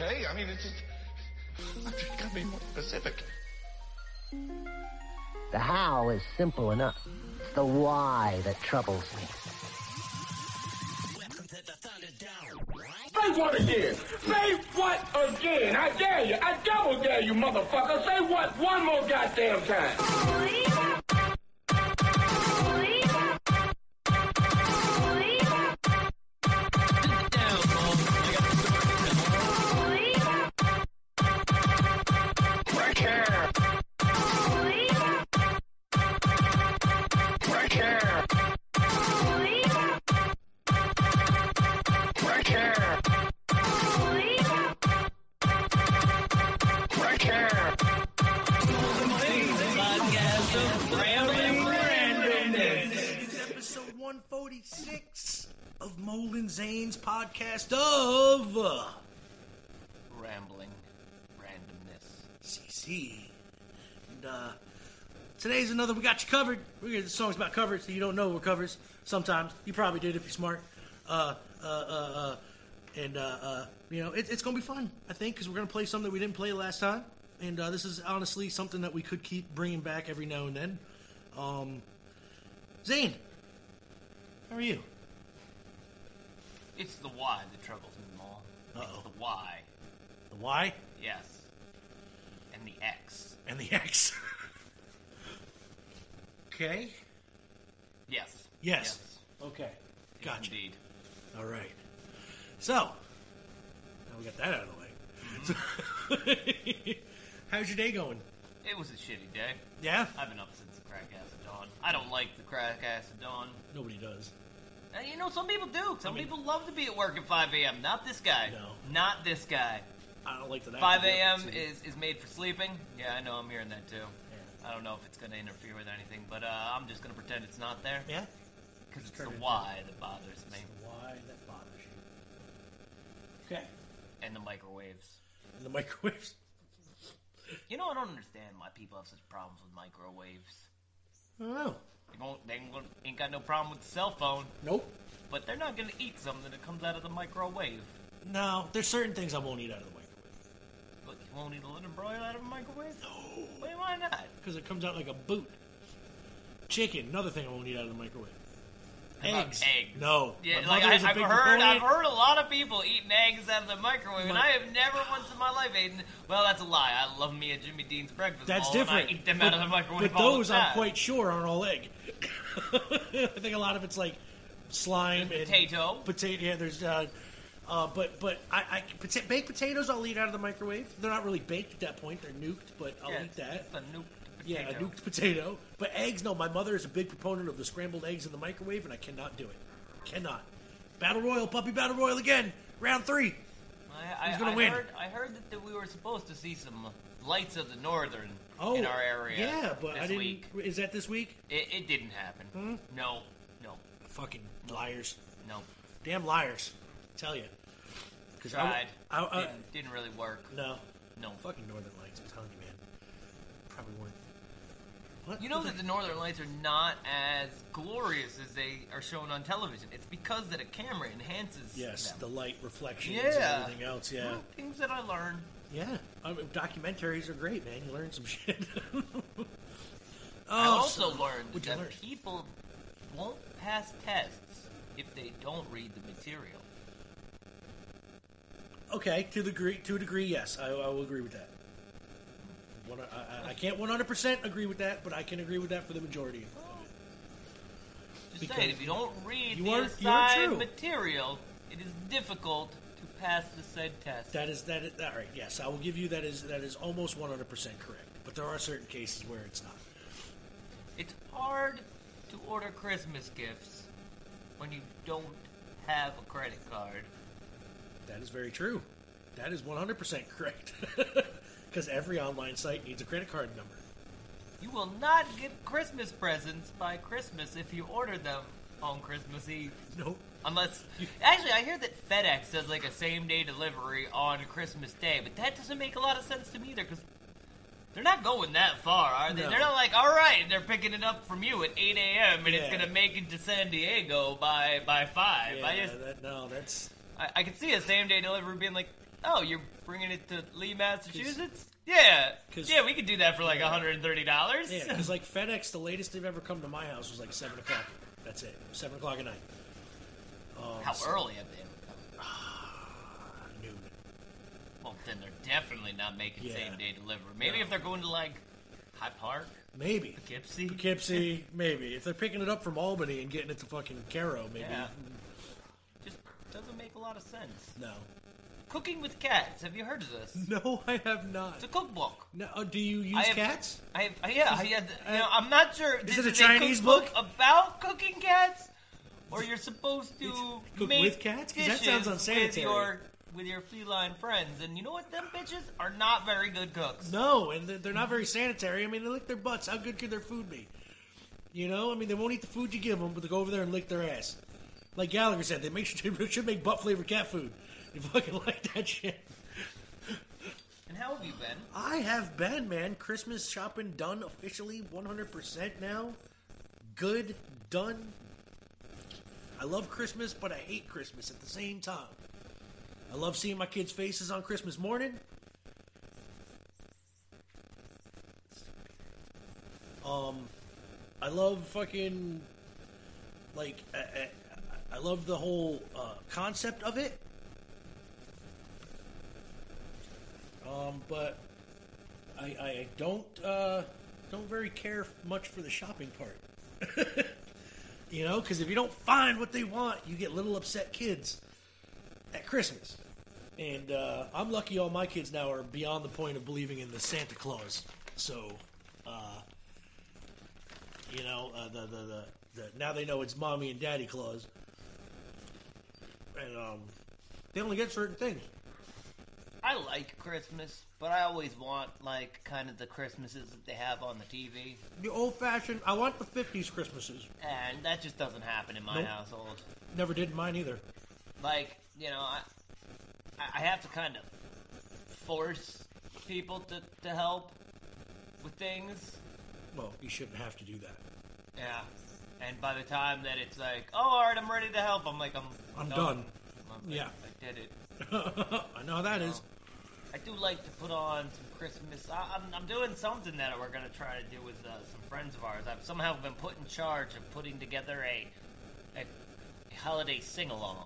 okay? I mean, it's just. I just gotta be more specific. The how is simple enough. It's the why that troubles me. Say what again? Say what again? I dare you. I double dare you, motherfucker. Say what one more goddamn time. 146 of Mole n' Zane's podcast of uh, Rambling randomness. CC. And uh, today's another We Got You Covered. We're gonna, the song's about covers, so you don't know we're covers sometimes. You probably did if you're smart. Uh, uh, uh, uh, and, uh, uh, you know, it, it's gonna be fun, I think, because we're gonna play something that we didn't play last time. And uh, this is honestly something that we could keep bringing back every now and then. Um, Zane, how are you? It's the why that troubles me more. Uh-oh. It's the why, The Y yes. And the X. and the X. okay. Yes. Yes. Okay. Yes, Gotcha. Indeed. All right. So, now we got that out of the way. Mm-hmm. How's your day going? It was a shitty day. Yeah? I've been up since crack acid dawn. I don't like the crack acid dawn. Nobody does. Uh, you know, some people do. Some I mean- people love to be at work at 5 a.m. Not this guy. No. Not this guy. I don't like that. I 5 to be up a.m. at two. is, is made for sleeping. Yeah, I know. I'm hearing that too. I don't know if it's going to interfere with anything, but uh, I'm just going to pretend it's not there. Yeah? Because it's Turn the it why that bothers me. Why that bothers you? Okay. And the microwaves. And the microwaves. You know, I don't understand why people have such problems with microwaves. I don't know. They, they ain't gonna- ain't got no problem with the cell phone, Nope. but they're not going to eat something that comes out of the microwave. No, there's certain things I won't eat out of the microwave. Look, you won't eat a little broil out of a microwave? No. Wait, why not? Because it comes out like a boot. Chicken, another thing I won't eat out of the microwave. How about Eggs. eggs? No. Yeah, like mother I, is a I've heard, I've heard a lot of people eating eggs out of the microwave, and I have never once in my life eaten. Well, that's a lie. I love me a Jimmy Dean's breakfast That's bowl, different. And I eat them but, out of the microwave But all those, the I'm quite sure, aren't all egg. I think a lot of it's like slime and Potato. Potato. Yeah, there's. Uh, uh, but but I, I pota- baked potatoes I'll eat out of the microwave. They're not really baked at that point; they're nuked. But I'll Yeah, eat that. it's a nuked Yeah, a nuked potato. But eggs, no. My mother is a big proponent of the scrambled eggs in the microwave, and I cannot do it. Cannot. Battle Royal, puppy battle royal again. Round three. I, I, Who's gonna I win? Heard, I heard that, that we were supposed to see some lights of the northern Oh, in our area. Yeah, but this I didn't. week. Is that this week? It, it didn't happen. Hmm? No, no, Fucking liars. no. Damn liars. tell you. Tried. I, I, I, didn't, didn't really work. no, No. fucking Northern Lights. I'm telling you, man. Probably weren't. What? You know that the Northern Lights are not as glorious as they are shown on television. It's because that a camera enhances Yes, them. the light reflections Yeah. and everything else. Yeah, Well, things that I learned. yeah. I mean, documentaries are great, man. You learn some shit. oh, I also so- learned that learn? people won't pass tests if they don't read the material. Okay, to the degree, to a degree, yes, I, I will agree with that. One, I, I- can't 100% agree with that, but I can agree with that for the majority of it. Just Because saying, if you don't read you the are- assigned material, it is difficult to pass the said test. That is that. Is, all right, yes, I will give you that is that is almost 100% correct. But there are certain cases where it's not. It's hard to order Christmas gifts when you don't have a credit card. That is very true. That is 100% correct. Because every online site needs a credit card number. You will not get Christmas presents by Christmas if you order them on Christmas Eve. Nope. Unless, actually, I hear that FedEx does like a same day delivery on Christmas Day, but that doesn't make a lot of sense to me either because They're not going that far, are they? No. They're not like, all right, they're picking it up from you at 8 a.m. and it's gonna make it to San Diego by by five. I Yeah, just, that, no, that's I, I could see a same day delivery being like, oh, you're bringing it to Lee, Massachusetts? Yeah, 'cause- yeah, we could do that for like 130 dollars. yeah. Because like FedEx, the latest they've ever come to my house was like seven o'clock. That's it, seven o'clock at night. Um, How so- early have they ever come? Noon. Well, then they're definitely not making Yeah. same day delivery. Maybe No. if they're going to like Hyde Park, Maybe. Poughkeepsie. Poughkeepsie, maybe. If they're picking it up from Albany and getting it to fucking Cairo, maybe. Yeah. Just doesn't make a lot of sense. No. Cooking with cats. Have you heard of this? No, I have not. It's a cookbook. No, uh, do you use I have- cats? I have, I- yeah, I had, you know, I'm not sure. Is this it a Chinese cookbook book? about cooking cats, or you're supposed to Cook make with cats? 'Cause that dishes sounds with unsanitary. your with your feline friends. And you know what? Them bitches are not very good cooks. No, and they're- they're not very sanitary. I mean, they lick their butts. How good could their food be? You know, I mean, they won't eat the food you give them, but they go over there and lick their ass. Like Gallagher said, they make should, should make butt flavored cat food. You fucking like that shit. And how have you been? I have been, man. Christmas shopping done officially 100% now. Good, done. I love Christmas, but I hate Christmas at the same time. I love seeing my kids' faces on Christmas morning. Um, I love fucking like I, I, I love the whole uh, concept of it. Um, but I, I don't uh, don't very care much for the shopping part. you know, because if you don't find what they want, you get little upset kids at Christmas. And uh, I'm lucky all my kids now are beyond the point of believing in the Santa Claus. So, uh, you know, uh, the, the, the, the now they know it's mommy and daddy Claus. And um, they only get certain things. I like Christmas, but I always want like kind of the Christmases that they have on the TV, The old fashioned, I want the 50s Christmases. and that just doesn't happen in my Nope. household. Never did in mine either. like you know I I have to kind of force people to, to help with things. Well, you shouldn't have to do that. Yeah. And by the time that it's like, oh, all right, I'm ready to help, I'm like, I'm I'm done. I'm like, Yeah. I did it. I know how that is. I do like to put on some Christmas. I, I'm, I'm doing something that we're gonna try to do with uh, some friends of ours. I've somehow been put in charge of putting together a a, a holiday sing along.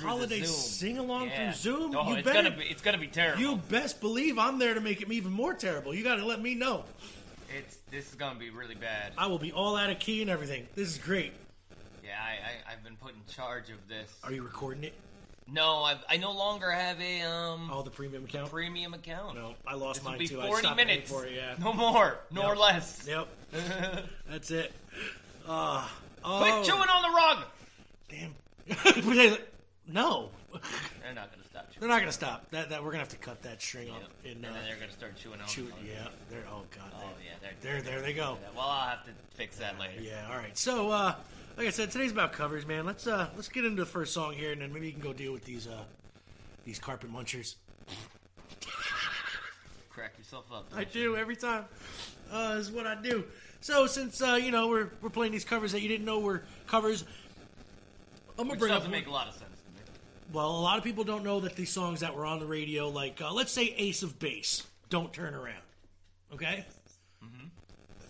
Holiday sing along yeah. through Zoom. Oh, you it's better, gonna be it's gonna be terrible. you best believe I'm there to make it even more terrible. You got to let me know. It's this is gonna be really bad. I will be all out of key and everything. This is great. Yeah, I, I I've been put in charge of this. Are you recording it? No, I've, I no longer have a um Oh, the premium account. premium account. No, I lost This will mine be too. I 40 stopped paying minutes. for it. Yeah. No more, nor Yep. less. Yep. That's it. Ah. oh. Quit chewing on the rug. Damn. no. They're not gonna stop chewing. They're not gonna stop. That that we're gonna have to cut that string Yep. off. And, And uh, then they're gonna start chewing on. shoot. Yeah. They're. Oh god. Oh yeah, they're, There, there they go. Well, I'll have to fix that later. Yeah, all right. So, uh, like I said, today's about covers, man. Let's uh, let's get into the first song here, and then maybe you can go deal with these uh, these carpet munchers. Crack yourself up. I you? do every time. Uh, is what I do. So, since uh, you know we're we're playing these covers that you didn't know were covers, I'm gonna Which bring up. doesn't make a lot of sense to me. Well, a lot of people don't know that these songs that were on the radio, like uh, let's say Ace of Base, "Don't Turn Around," okay? Mm-hmm.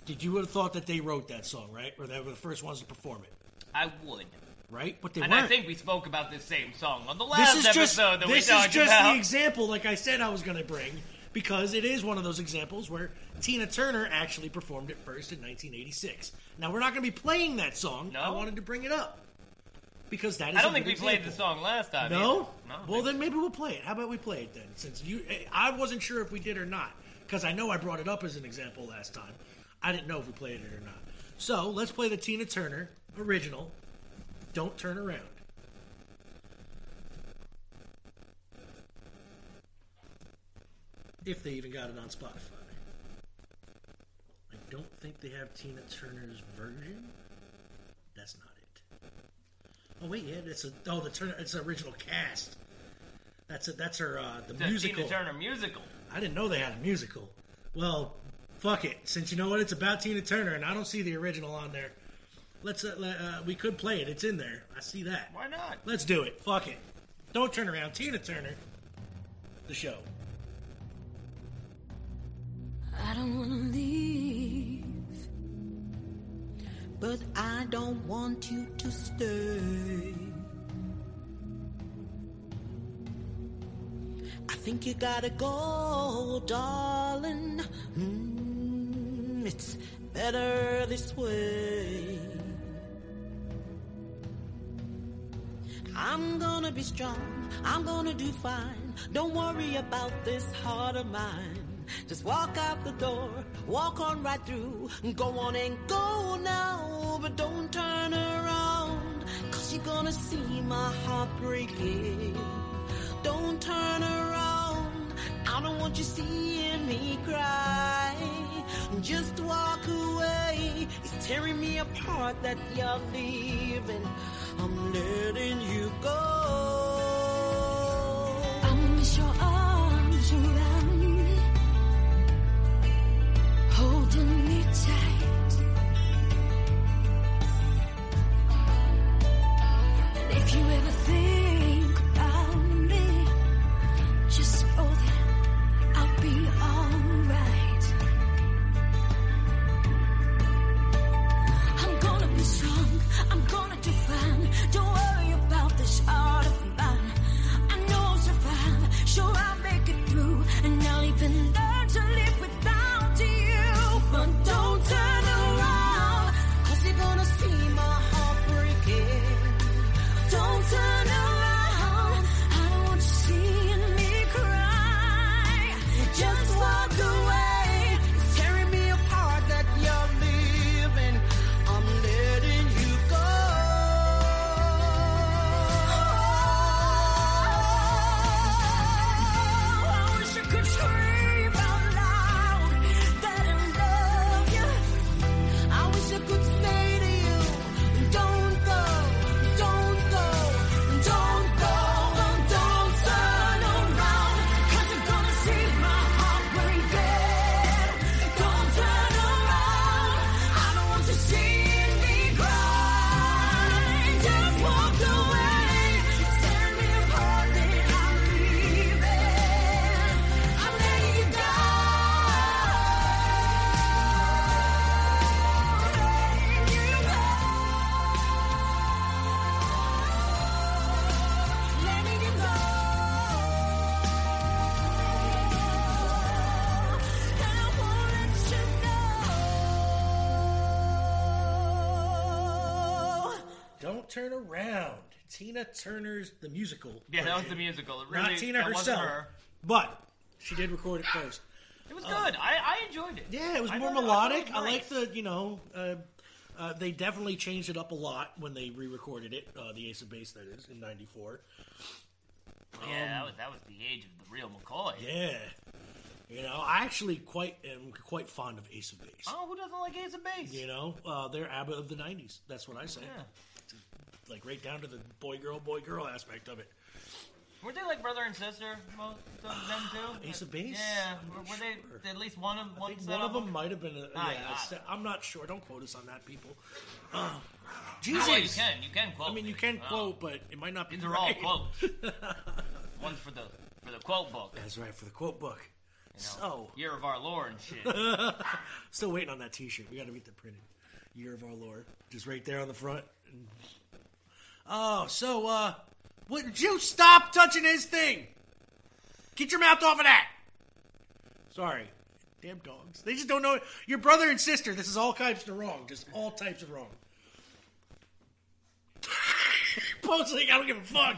Did you would have thought that they wrote that song, right? Or they were the first ones to perform it, I would. right? But they And weren't. I think we spoke about this same song on the this last is episode just that this we is just about. the example, like I said, I was going to bring because it is one of those examples where Tina Turner actually performed it first in 1986. Now we're not going to be playing that song. No? I wanted to bring it up because that is. I don't think we played the example. song last time. No? No. Well, then maybe we'll play it. How about we play it then? Since you, eh, I wasn't sure if we did or not because I know I brought it up as an example last time. I didn't know if we played it or not. So let's play the Tina Turner original. Don't turn around. If they even got it on Spotify. I don't think they have Tina Turner's version. That's not it. Oh wait, yeah, it's a oh the Turner it's an original cast. That's it. That's her uh, the the musical. Tina Turner musical. I didn't know they had a musical. Well, fuck it. Since you know what it's about Tina Turner, and I don't see the original on there. Let's uh, uh, we could play it. It's in there. I see that. Why not? Let's do it. Fuck it. Don't turn around. Tina Turner. The show. I don't wanna leave, but I don't want you to stay. I think you gotta go, darling. Mm, it's better this way. I'm gonna be strong. I'm gonna do fine. Don't worry about this heart of mine. Just walk out the door, walk on right through. Go on and go now, but don't turn around. Cause you're gonna see my heart breaking. Don't turn around. I don't want you seeing me cry. Just walk away. It's tearing me apart that you're leaving. I'm letting you go. I'ma miss your arms around me, holding me tight. And if you ever Tina Turner's the musical. Yeah, that was the musical. It really, Not Tina that herself, her. but she did record it first. It was good. I, I enjoyed it. Yeah, it was I more it- I melodic. I, like the, you know, uh, uh, they definitely changed it up a lot when they re-recorded it. Uh, the Ace of Base, that is, in '94. Yeah, that was that was the age of the real McCoy. Yeah, you know, I actually quite am quite fond of Ace of Base. Oh, who doesn't like Ace of Base? You know, uh, they're ABBA of the '90s. That's what I say. Yeah. Like right down to the boy girl boy girl aspect of it. Were they like brother and sister? Most of them too. Ace of Base? Yeah. I'm Were, were sure. they at least one of one one of them? might have been. A, Ah, yeah, yeah. a set- I'm not sure. Don't quote us on that, people. Uh, Jesus. well, you can. You can quote. I mean, you can Oh. quote, but it might not be. These are all quotes. One's for the for the quote book. That's right for the quote book. You know, So, Year of Our Lord and shit. still waiting on that T-shirt. We got to get the printed. Year of our Lord, just right there on the front. Oh, so uh, would you stop touching his thing? Get your mouth off of that. Sorry, damn dogs. They just don't know your brother and sister. This is all types of wrong. Just all types of wrong. Post like I don't give a fuck.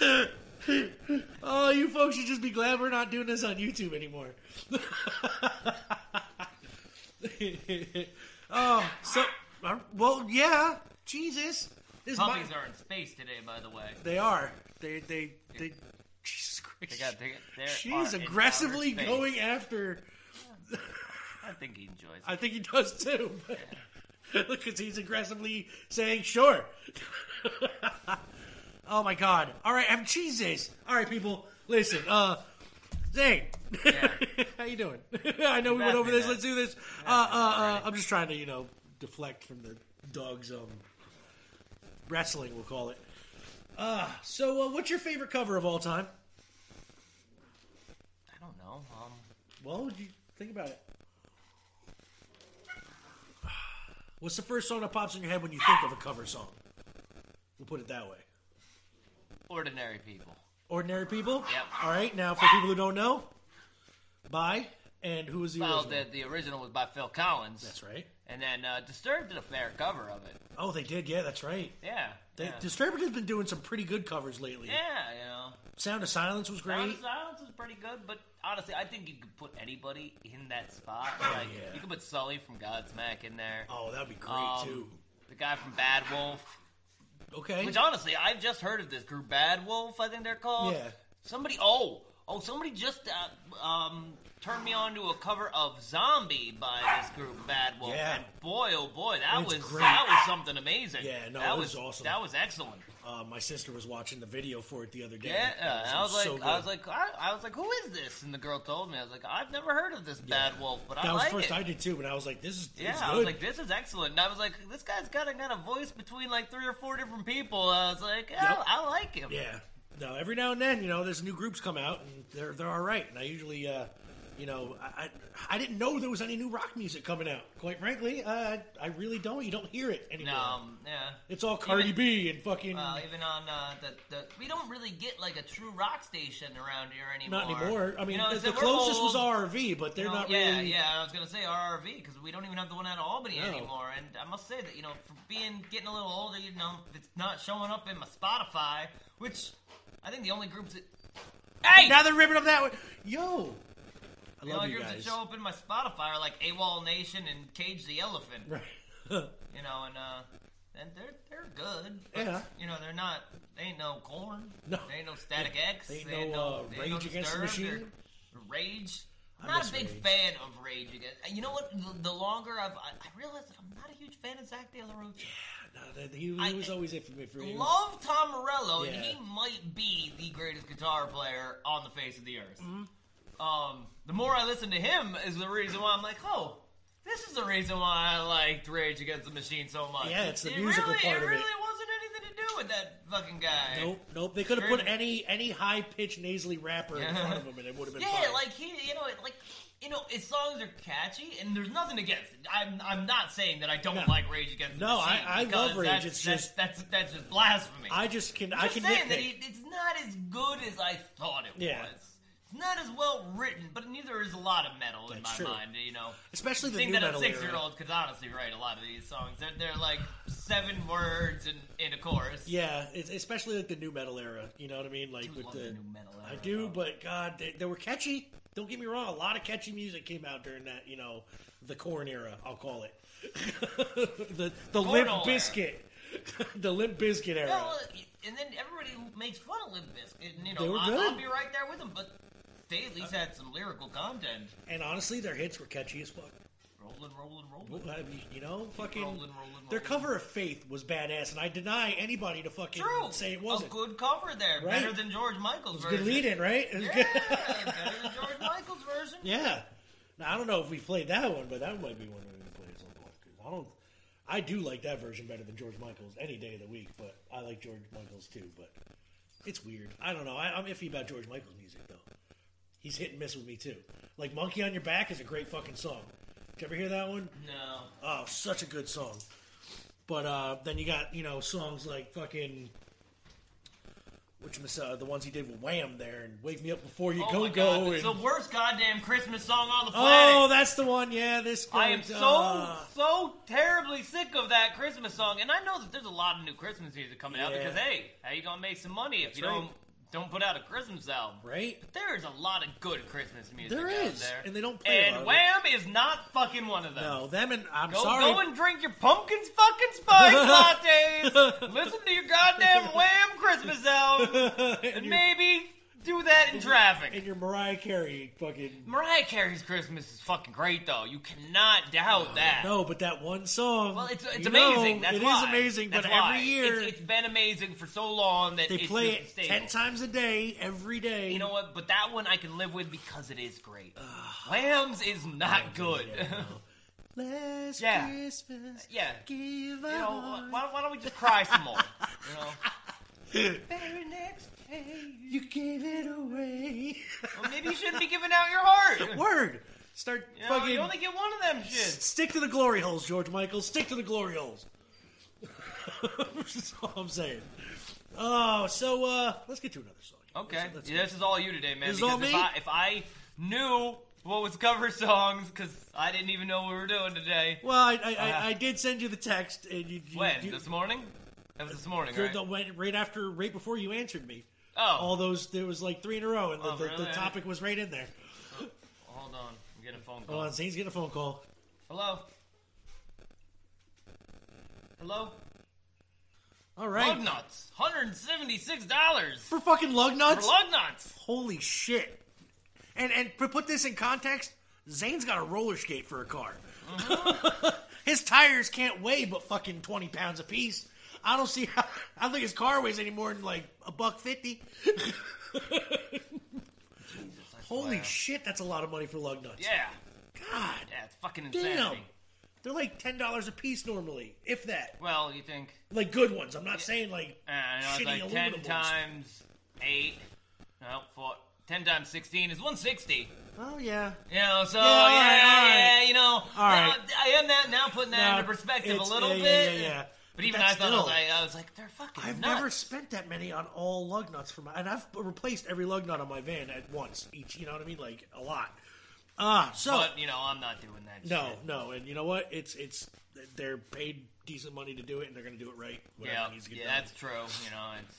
oh, you folks should just be glad we're not doing this on YouTube anymore. oh, so uh, well, yeah. Jesus, this is my, are in space today, by the way. they are. They they they. Jesus Christ. They got. They, She's are in aggressively outer space. going after. I think he enjoys it. I think he does too. Look, because he's aggressively saying sure. oh my God! All right, I'm Jesus. All right, people, listen. Uh, Zane, Yeah. how you doing? I know we went over this. that. Let's do this. Uh, uh, uh. I'm just trying to, you know, deflect from the dog's um wrestling. We'll call it. Uh, so, uh, what's your favorite cover of all time? I don't know. Um, Well, you think about it. What's the first song that pops in your head when you think of a cover song? We'll put it that way. ordinary people. Ordinary People? Yep. All right, now for people who don't know, by and who was the Well, original? the, the original was by Phil Collins. That's right. And then uh, Disturbed did a fair cover of it. Oh, they did. Yeah, that's right. Yeah. They, yeah. Disturbed has been doing some pretty good covers lately. yeah, you know. Sound of Silence was great. Sound of Silence is pretty good, but honestly, I think you could put anybody in that spot. like, Oh, yeah. You could put Sully from Godsmack in there. Oh, that'd be great Um, too. The guy from Bad Wolf. Okay. Which honestly, I've just heard of this group, Bad Wolf. I think they're called. Yeah. Somebody. Oh, oh, somebody just uh, um, turned me on to a cover of Zombie by this group, Bad Wolf. Yeah. And boy, oh boy, that It's was great. that was something amazing. Yeah, no, that it was awesome. That was excellent. Uh, my sister was watching the video for it the other day. Yeah, I was so like, good. I was like, I, I was like, who is this? And the girl told me, I was like, I've never heard of this Bad Wolf, but I that was like first it. I did too, and I was like, "This is Yeah, I was like, this is excellent. And I was like, this guy's got a got a voice between like three or four different people. I was like, yeah, Yep. I like him. Yeah. No, every now and then, you know, there's new groups come out and they're they're all right. And I usually, uh, you know, I, I I didn't know there was any new rock music coming out. Quite frankly, uh, I really don't. You don't hear it anymore. No, um, yeah. It's all Cardi Even- B and fucking Well, even on uh, the, the we don't really get like a true rock station around here anymore. not anymore. I mean, the, the we're closest was old, RV, but they're not yeah, really. yeah. I was gonna say RRV because we don't even have the one out of Albany No. anymore. And I must say that you know, for being getting a little older, you know, if it's not showing up in my Spotify, which I think the only groups that. Hey, Now they're ripping up that one. Yo, I the love only you groups guys. that show up in my Spotify are like AWOL Nation and Cage the Elephant. Right. You know, and uh, and they're they're good. But, Yeah. You know, they're not. They ain't no Korn. No. They ain't no Static X. They ain't They ain't no, no, uh, no Rage Against the Machine. Rage. I'm not a big Rage. fan of Rage Against. You know what? The, the longer I've, I, I realized that I'm not a huge fan of Zach De La Rocha. No, that- he, he I- was always it for me. For you. Love Tom Morello, and he might be the greatest guitar player on the face of the earth. Mm-hmm. Um, the more I listen to him, is the reason why I'm like, oh, this is the reason why I liked Rage Against the Machine so much. Yeah, it's the it musical really, part it of it. really wasn't anything to do with that fucking guy. Nope, nope. They could have put any any high pitched nasally rapper in front of him, and it would have been Yeah, fine. like he, you know, like you know, his songs are catchy, and there's nothing against it. I'm, I'm not saying that I don't No. like Rage Against the Machine. No, Machine. I- I because love Rage, That's, it's that's, just- that's, that's just blasphemy. I just can I'm I just can saying nitpick. that he, it's not as good as I thought it Yeah. was. It's not as well written, but neither is a lot of metal in That's my true. mind. You know, Especially the think new that a six-year-old could honestly write a lot of these songs. They're, they're like seven words in, in a chorus. Yeah, it's especially like the nu metal era. You know what I mean? Like do with the, the nu metal era. I do, though. but God, they, they were catchy. Don't get me wrong. A lot of catchy music came out during that. You know, the Korn era. I'll call it the the Limp Bizkit, the Limp Bizkit era. Yeah, well, and then everybody makes fun of Limp Bizkit, and you know, I, I'll be right there with them. But they at least had some lyrical content. and honestly, their hits were catchy as fuck. Rolling, rolling, rolling. I mean, You know, fucking rolling, rolling, their cover of Faith was badass, and I deny anybody to fucking True. say it wasn't. A good cover there, Right. better than George Michael's version. good lead in, right? Yeah, good. better than George Michael's version. Yeah. Now I don't know if we played that one, but that might be one gonna play at some point. I don't. I do like that version better than George Michael's any day of the week, but I like George Michael's too. But it's weird. I don't know. I, I'm iffy about George Michael's music though. He's hit and miss with me too. Like "Monkey on Your Back" is a great fucking song. Did you ever hear that one? No. Oh, such a good song. But uh, then you got you know songs like fucking. Which was uh, the ones he did with Wham there and "Wake Me Up Before You Oh Go Go." it's and- the worst goddamn Christmas song on the planet. Oh, that's the one. Yeah, this. I am so uh, so terribly sick of that Christmas song, and I know that there's a lot of new Christmas music coming out because hey, how you gonna make some money if you right. don't don't put out a Christmas album? right. But there is a lot of good Christmas music There out there, and they don't play And Wham is not fucking one of them. No, them and I'm Go, sorry. go and drink your pumpkin fucking spice lattes. Listen to your goddamn Wham Christmas album, And and maybe do that in traffic. And your Mariah Carey fucking. Mariah Carey's Christmas is fucking great, though. You cannot doubt that. No, but that one song. Well, it's, it's you know, amazing. That's it is why. amazing, That's but why. every year it's, it's been amazing for so long that they it's play it stable. ten times a day, every day. You know what? But that one I can live with because it is great. Lambs is not good. Last Yeah. Christmas, yeah. give You know, why, why don't we just cry some more? You know. Very next. You gave it away. Well, maybe you shouldn't be giving out your heart. Word. Start You, know, fucking. you only get one of them shits. Stick to the glory holes, George Michael. Stick to the glory holes. That's all I'm saying. Oh, so uh, let's get to another song. Okay, Let's- let's- yeah, this is all you today, man. This is because all if me? I, if I knew what was cover songs, because I didn't even know what we were doing today. Well, I I, I, I did send you the text, and you, you When you, this morning? That was this morning, right? the- right after, right before you answered me. Oh, All those there was like three in a row, and the, Oh, the, the topic was right in there. hold on. I'm getting a phone call. Hold on, Zane's getting a phone call. Hello. Hello. All right, Lug nuts, hundred and seventy-six dollars for fucking lug for nuts. lug nuts. Holy shit! And and to put this in context, Zane's got a roller skate for a car. Uh-huh. his tires can't weigh but fucking twenty pounds apiece. I don't see how. I don't think his car weighs any more than like a buck fifty. Holy swear. shit, that's a lot of money for lug nuts. Yeah, God yeah, it's fucking damn. They're like ten dollars a piece normally, if that. Well, you think? Like good ones. I'm not saying like Uh, it's shitty like aluminum ten ones. times eight. No, four. Ten times sixteen is one sixty. Oh yeah. You know, so Yeah, yeah, right, yeah, right. you know, All right. now, I am that now putting that Now, into perspective a little yeah, bit. yeah, yeah, yeah. But even I thought I was, like, I was like, they're fucking. I've nuts. never spent that many on all lug nuts for my, and I've replaced every lug nut on my van at once each. You know what I mean? Like a lot. Ah, so But you know, I'm not doing that. no, shit. no, and you know what? It's it's they're paid decent money to do it, and they're going to do it right. Yeah, needs to get yeah, done. that's true. You know, it's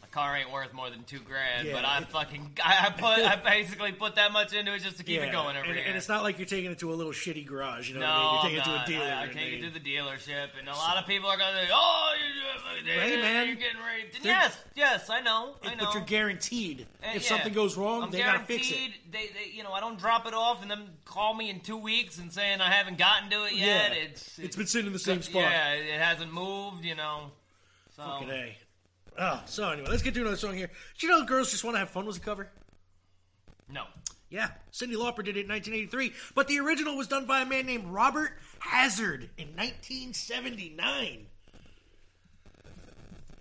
my car ain't worth more than two grand, Yeah, but I fucking I, put I basically put that much into it just to keep yeah, it going every and, year. and it's not like you're taking it to a little shitty garage. You know no, what I mean? You're taking it not. to a dealer. I, I and take it to the dealership, and a lot of people are gonna say, "Oh, you're, Hey, man. you're getting raped." And yes, yes, I know, I know. But you're guaranteed. Uh, if yeah. something goes wrong, I'm they got to fix it. They, they, you know, I don't drop it off and then call me in two weeks and saying I haven't gotten to it yet. Yeah. It's It's been sitting in the same spot. Yeah, it hasn't moved. You know. So Fucking A. Oh, so anyway, let's get to another song here. Do you know Girls Just Want to Have Fun was a cover? no. Yeah, Cyndi Lauper did it in 1983, but the original was done by a man named Robert Hazard in 1979.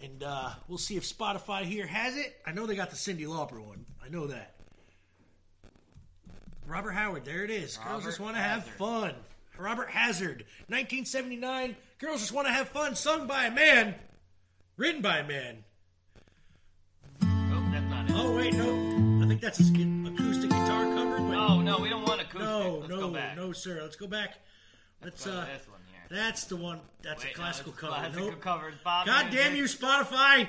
And uh, we'll see if Spotify here has it. I know they got the Cyndi Lauper one. I know that. Robert Howard, there it is. Girls just want to have fun. Robert Hazard, 1979. Girls just want to have fun, sung by a man, written by a man. Oh, that's not it. Oh wait, no, I think that's a acoustic guitar cover. But No, no, we don't want acoustic. no, Let's no, go back. no, sir. Let's go back. Let's Go uh, this one here. that's the one. That's Wait, a classical it's cover. Classical Nope. cover. Bob God damn you, Spotify!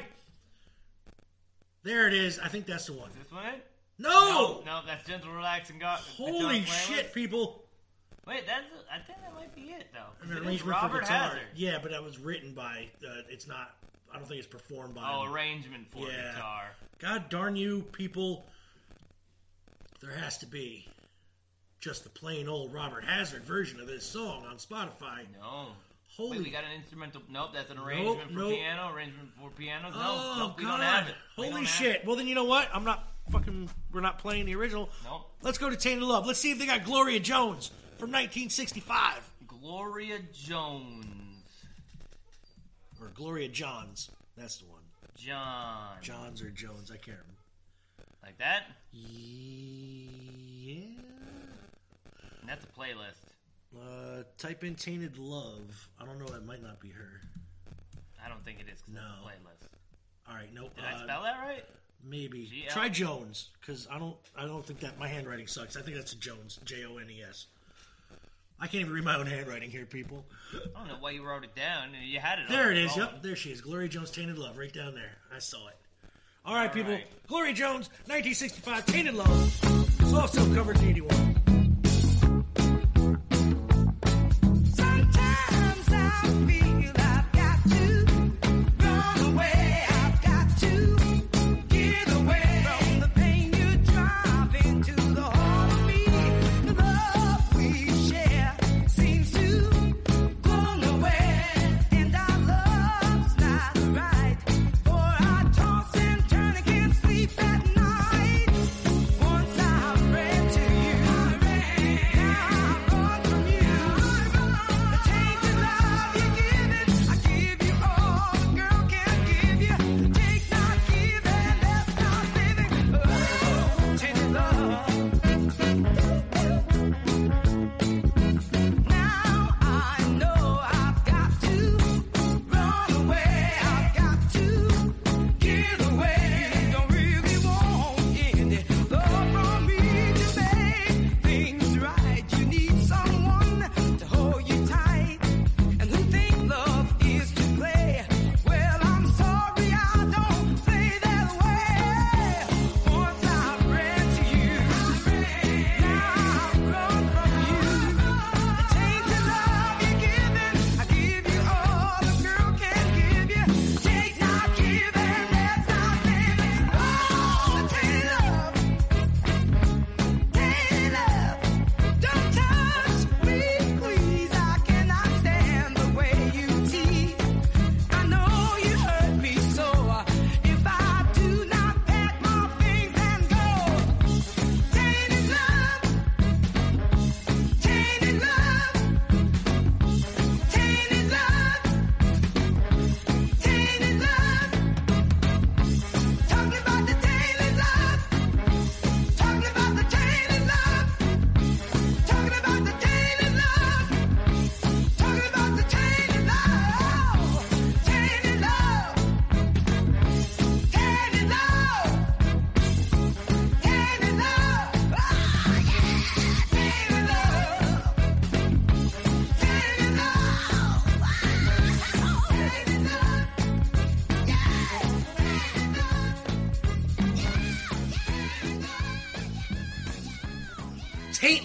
There it is. I think that's the one. Is this one it? No! No, no, that's gentle, relaxing. Go- Holy shit, people! Wait, that's. I think that might be it though. An arrangement Robert for guitar. Hazard. Yeah, but that was written by. Uh, it's not. I don't think it's performed by. Oh, him. arrangement for Yeah. guitar. God darn you, people! There has to be just the plain old Robert Hazard version of this song on Spotify. No. Holy Wait, we got an instrumental. Nope, that's an arrangement for nope. piano. Arrangement for piano. No, Oh nope, we God! don't have it. We Holy shit! it. Well, then you know what? I'm not fucking. We're not playing the original. Nope. Let's go to Tainted Love. Let's see if they got Gloria Jones from 1965 Gloria Jones. Or Gloria Johns. That's the one. John. Johns or Jones? I can't remember. Like that? Yeah. And that's a playlist. Uh, type in Tainted Love. I don't know. That might not be her. I don't think it is No. it's a playlist. All right. Nope. Did uh, I spell that right? Maybe G-L? try Jones because I don't. I don't think that my handwriting sucks. I think that's a Jones. J O N E S. I can't even read my own handwriting here, people. I don't know why you wrote it down. You had it. There it is. Yep, there she is. Gloria Jones, Tainted Love, right down there. I saw it. All right, people. right. Gloria Jones, 1965, Tainted Love. It's also covered 81.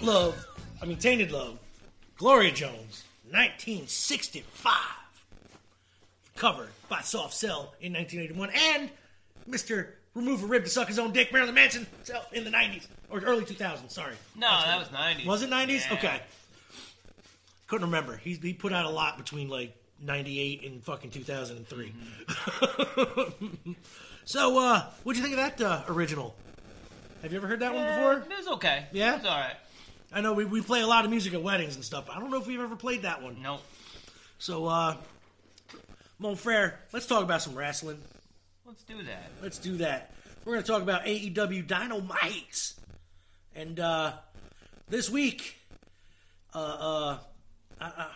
Love, I mean Tainted Love, Gloria Jones, 1965. Covered by Soft Cell in 1981. And Mr. Remove a Rib to Suck His Own Dick, Marilyn Manson, self in the 90s. Or early 2000s, sorry. No, that was 90s. Was it 90s? Yeah. Okay. Couldn't remember. He, he put out a lot between like 98 and fucking 2003. so, uh, what'd you think of that uh, original? Have you ever heard that one before? It was okay. Yeah? It was alright. I know we, we play a lot of music at weddings and stuff. But I don't know if we've ever played that one. Nope. So, uh, Mon Frere, let's talk about some wrestling. Let's do that. Let's do that. We're going to talk about AEW Dynamite. And uh, this week, uh, uh, I, I,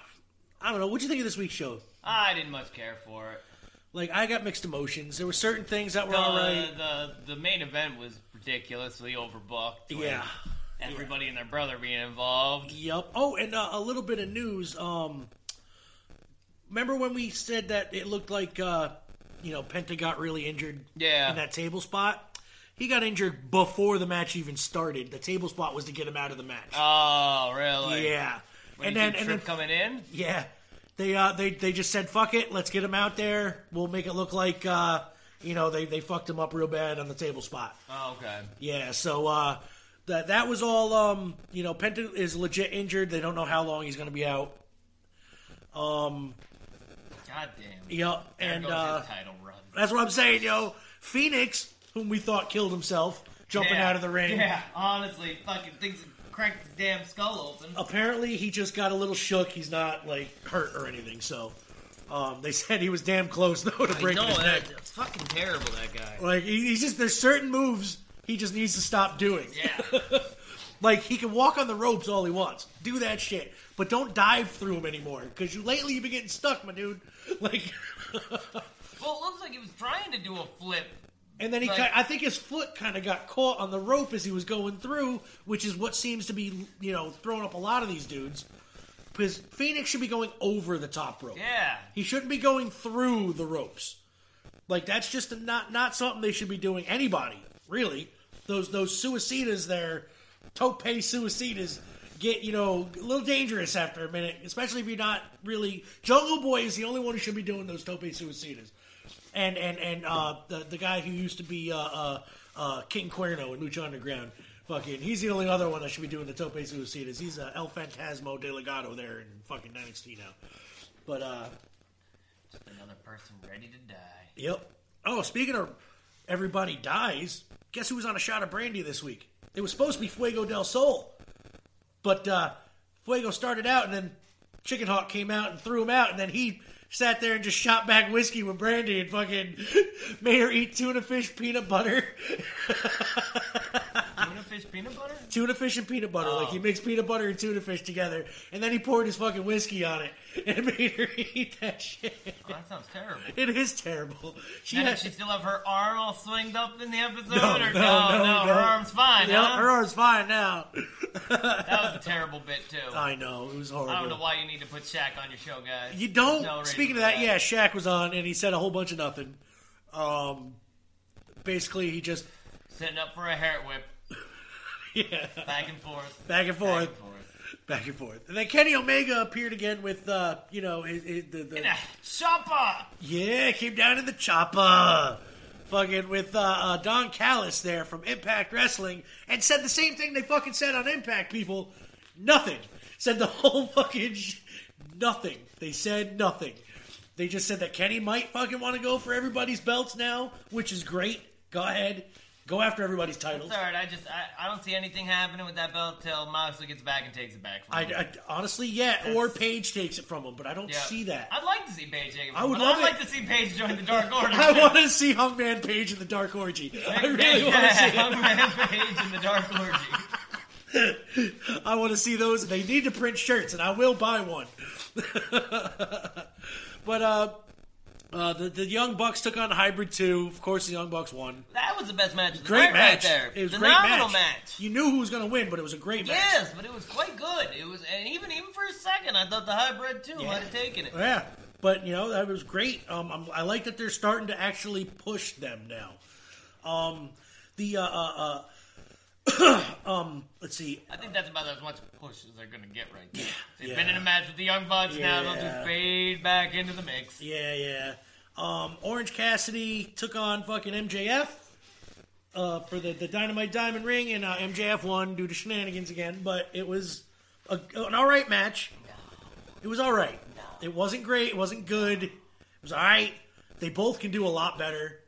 I don't know. What'd you think of this week's show? I didn't much care for it. Like, I got mixed emotions. There were certain things that were The, all right. the the main event was ridiculously overbooked. Yeah. Everybody and their brother being involved. Yep. Oh, and uh, a little bit of news. Um, remember when we said that it looked like, uh, you know, Penta got really injured Yeah. in that table spot? He got injured before the match even started. The table spot was to get him out of the match. Oh, really? yeah. When and then, and then coming in? Yeah, they uh they they just said fuck it, let's get him out there. We'll make it look like uh you know they they fucked him up real bad on the table spot. Oh, okay. Yeah, so uh that that was all um you know Penta is legit injured. They don't know how long he's going to be out. Um God damn. yeah, There and uh his title run. that's what I'm saying, yo. Phoenix, whom we thought killed himself jumping Yeah. out of the ring. Yeah, honestly, fucking things cracked his damn skull open. apparently he just got a little shook. He's not like hurt or anything. So um, they said he was damn close though to breaking know, his neck. fucking terrible, that guy. Like he, he's just there's certain moves he just needs to stop doing. Yeah. Like he can walk on the ropes all he wants, do that shit, but don't dive through them anymore because you lately you've been getting stuck, my dude. Like, Well, it looks like he was trying to do a flip. and then he, Like- ki- I think his foot kind of got caught on the rope as he was going through, which is what seems to be you know throwing up a lot of these dudes. Because Phoenix should be going over the top rope. Yeah. He shouldn't be going through the ropes. Like that's just not not something they should be doing. Anybody really? Those those suicidas there, tope suicidas get you know a little dangerous after a minute, especially if you're not really. Jungle Boy is the only one who should be doing those tope suicidas, and and and uh, the the guy who used to be uh, uh, uh, King Cuerno in Lucha Underground. Fucking, he's the only other one that should be doing the tope suicidas. He's uh, El Fantasmo Delegado there in fucking NXT now. But uh, Just another person ready to die. Yep. Oh, speaking of everybody dies, guess who was on a shot of brandy this week? It was supposed to be Fuego del Sol. But uh, Fuego started out, and then Chicken Hawk came out and threw him out, and then he sat there and just shot back whiskey with brandy and fucking made her eat tuna fish peanut butter. Fish peanut butter? tuna fish and peanut butter. Like he mixed peanut butter and tuna fish together, and then he poured his fucking whiskey on it and made her eat that shit. Oh, that sounds terrible. It is terrible. She had, did she still have her arm all swinged up in the episode? No, or, no, no, no, no. her arm's fine, Yep, huh? her arm's fine now. That was a terrible bit, too. I know it was horrible. I don't know why you need to put Shaq on your show, guys. You don't. No Speaking of for that, yeah, Shaq was on and he said a whole bunch of nothing. Um, basically, he just Setting up for a hair whip, yeah, back and forth. back and Back forth, and forth. back and forth. And then Kenny Omega appeared again with uh, you know, his, his, the, the In a chopper! yeah, came down in the chopper. Fucking with uh, uh, Don Callis there from Impact Wrestling and said the same thing they fucking said on Impact, people. Nothing. Said the whole fucking sh- nothing. They said nothing. They just said that Kenny might fucking want to go for everybody's belts now, which is great. Go ahead. Go after everybody's titles. Third, I just I, I don't see anything happening with that belt till Moxley gets back and takes it back from I, him. I- honestly, yeah, or Page takes it from him, but I don't Yeah. see that. I'd like to see Page take it. I would love I'd it. like to see Page join the Dark Order. I want to see Hungman Page in the Dark Orgy. I really want to see. Hungman Page in the Dark Orgy. I want to see those. They need to print shirts, and I will buy one. but uh, uh, the the Young Bucks took on Hybrid Two. Of course, the Young Bucks won. That was the best match of the Great night match. right there. It was a Phenomenal great match. You knew who was going to win, but it was a great match. Yes, but it was quite good. It was, and even even for a second, I thought the Hybrid Two might have taken it. Yeah, but you know that was great. Um, I'm, I like that they're starting to actually push them now. Um, the uh, uh, uh, Let's see. I think that's about as much push as they're gonna get right there. They've Yeah. been in a match with the Young Bucks. Now they'll just fade back into the mix. Yeah, yeah. Um, Orange Cassidy took on fucking MJF uh, for the, the Dynamite Diamond Ring, and uh, MJF won due to shenanigans again. But it was a, an all right match. It was all right. It wasn't great. It wasn't good. It was all right. They both can do a lot better.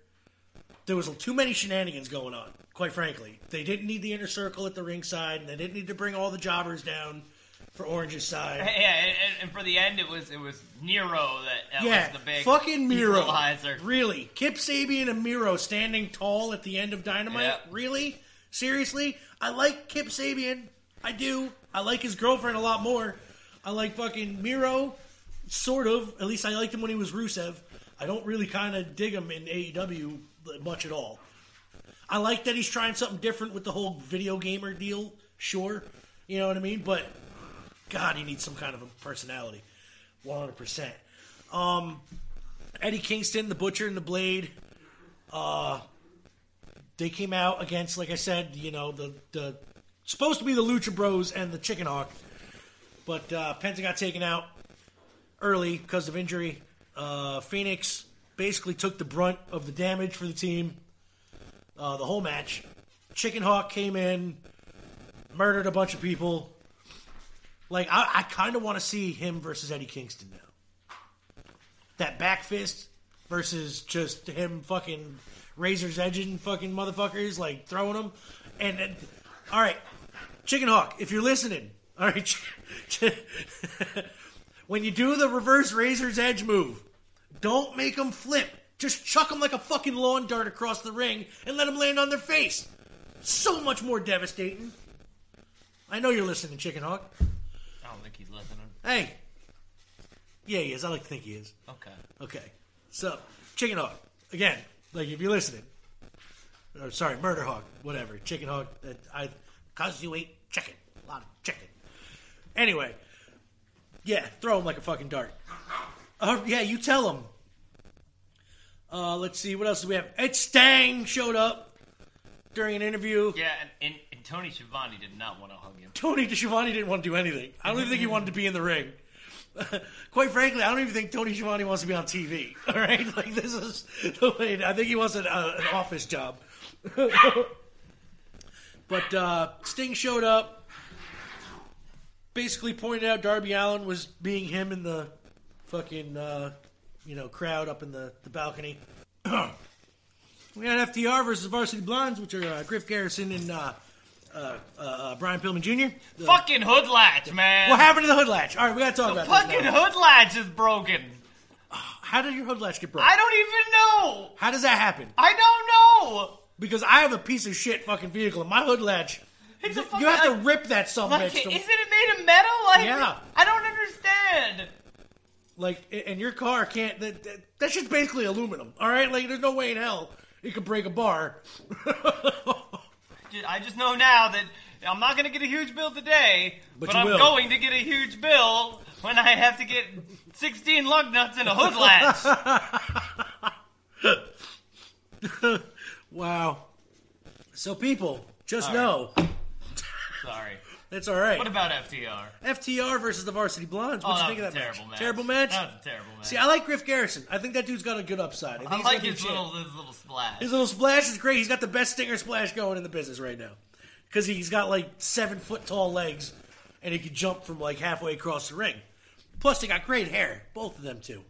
There was too many shenanigans going on. Quite frankly, they didn't need the inner circle at the ringside, and they didn't need to bring all the jobbers down for Orange's side. Yeah, and, and- for the end, it was it was Miro that, that Yeah, was the big fucking Miro. equalizer. Really, Kip Sabian and Miro standing tall at the end of Dynamite. Really, seriously, I like Kip Sabian. I do. I like his girlfriend a lot more. I like fucking Miro, sort of. At least I liked him when he was Rusev. I don't really kind of dig him in AEW much at all. I like that he's trying something different with the whole video gamer deal. Sure, you know what I mean, but God, he needs some kind of a personality. One hundred percent. Um, Eddie Kingston, the Butcher, and the Blade. Uh, they came out against, like I said, you know, the the supposed to be the Lucha Bros and the Chicken Hawk, but uh, Penta got taken out early because of injury. Uh, Fenix basically took the brunt of the damage for the team. Uh, the whole match. Chicken Hawk came in, murdered a bunch of people. Like I, I kind of want to see him versus Eddie Kingston now. That back fist versus just him fucking razor's edging fucking motherfuckers, like throwing them. And, and all right, Chicken Hawk, if you're listening, all right, when you do the reverse razor's edge move, don't make them flip. Just chuck them like a fucking lawn dart across the ring and let them land on their face. So much more devastating. I know you're listening, Chicken Hawk. I don't think he's listening. Hey. Yeah, he is. I like to think he is. Okay. Okay. So, Chicken Hawk. Again, like if you're listening. Or sorry, Murder Hawk. Whatever. Chicken Hawk. That I cause you ate chicken. A lot of chicken. Anyway. Yeah, throw him like a fucking dart. Uh, yeah, you tell him. Uh, let's see, what else do we have? Ed Stang showed up during an interview. Yeah, and, and, and Tony Schiavone did not want to hug him. Tony DeSchiavone didn't want to do anything. I don't even think he wanted to be in the ring. Quite frankly, I don't even think Tony Schiavone wants to be on TV. All right, like this is the way. I think he wants an, uh, an office job. but uh, Sting showed up, basically pointed out Darby Allin was being him in the fucking uh, you know crowd up in the, the balcony. we had FTR versus Varsity Blondes, which are uh, Griff Garrison and uh, uh, uh, Brian Pillman Jr. The- Fucking hood latch, man. what happened to the hood latch? All right, we got to talk about Fucking this. now. hood latch is broken. How did your hood latch get broken? I don't even know. How does that happen? I don't know. Because I have a piece of shit fucking vehicle, and my hood latch. It's a you have to like- rip that some Like, bitch. isn't it made of metal? Like, Yeah. I don't understand. Like, and your car can't. That, that, that shit's basically aluminum. All right, like there's no way in hell it could break a bar. Dude, I just know now that I'm not going to get a huge bill today, But but, I'm will. going to get a huge bill when I have to get 16 lug nuts and a hood latch. wow. So people, just All know Sorry. It's all right. What about FTR? FTR versus the Varsity Blondes? Oh, What do that you think of that terrible match? match. Terrible match. That was a terrible match. See, I like Griff Garrison. I think that dude's got a good upside. I, I he's like his little, his little splash. His little splash is great. He's got the best stinger splash going in the business right now. Because he's got like seven foot tall legs and he can jump from like halfway across the ring. Plus, they got great hair. Both of them, too.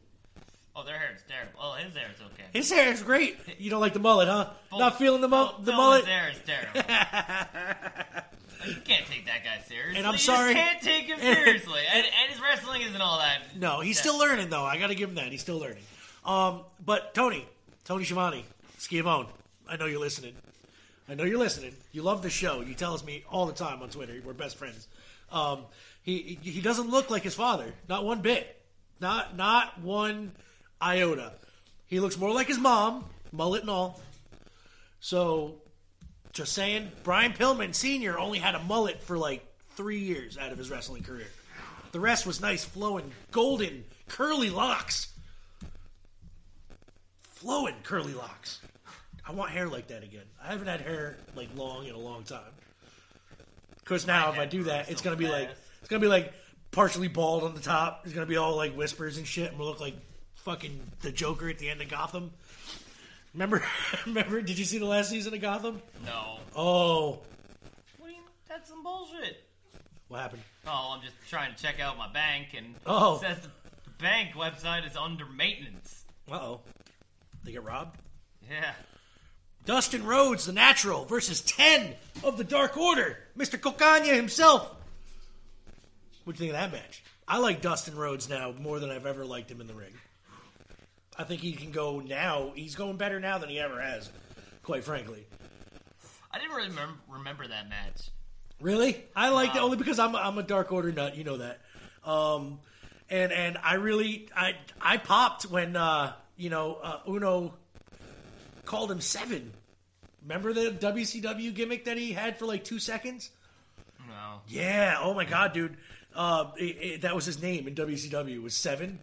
Oh, their hair is terrible. Oh, his hair is okay. His hair is great. You don't like the mullet, huh? Not feeling the, mu- Phil- the mullet? His hair is terrible. you can't take that guy seriously. And I'm You sorry. just can't take him seriously. and, and his wrestling isn't all that. No, he's still learning, though. I got to give him that. He's still learning. Um, but Tony, Tony Schiavone, Schiavone, I know you're listening. I know you're listening. You love the show. You tell us me all the time on Twitter. We're best friends. Um, he he doesn't look like his father, not one bit, not not one iota. He looks more like his mom, mullet and all. So, just saying, Brian Pillman Senior only had a mullet for like three years out of his wrestling career. The rest was nice, flowing, golden, curly locks. Flowing curly locks. I want hair like that again. I haven't had hair like long in a long time. Because now if I do that, it's gonna be like it's gonna be like partially bald on the top. It's gonna be all like whispers and shit, and we'll look like fucking the Joker at the end of Gotham. Remember? Remember? Did you see the last season of Gotham? No. Oh, What do you, that's some bullshit. what happened? Oh, I'm just trying to check out my bank, and Oh. it says the bank website is under maintenance. Uh oh, they get robbed. Yeah. Dustin Rhodes, the Natural, versus ten of the Dark Order, Mr. Kokanya himself. What do you think of that match? I like Dustin Rhodes now more than I've ever liked him in the ring. I think he can go now. He's going better now than he ever has, quite frankly. I didn't really remem- remember that match. Really, I liked it only because I'm a, I'm a Dark Order nut. You know that. Um, and and I really I I popped when uh, you know uh, Uno called him Seven. Remember the WCW gimmick that he had for like two seconds? No. Yeah. Oh my god, dude. Uh, it, it- that was his name in WCW was Seven,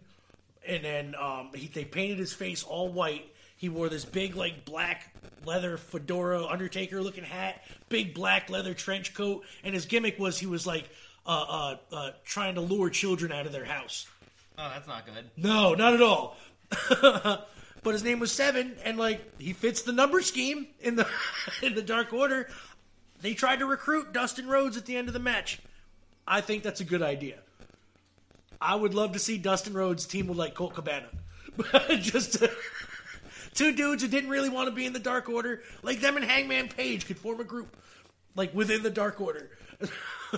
and then um, he, they painted his face all white. He wore this big like black leather fedora Undertaker looking hat, big black leather trench coat, and his gimmick was he was like uh, uh, uh, trying to lure children out of their house. Oh, that's not good. No, not at all. but his name was Seven, and like he fits the number scheme in the in the Dark Order. They tried to recruit Dustin Rhodes at the end of the match. I think that's a good idea. I would love to see Dustin Rhodes team with like Colt Cabana, just to, two dudes who didn't really want to be in the Dark Order, like them and Hangman Page could form a group, like within the Dark Order. The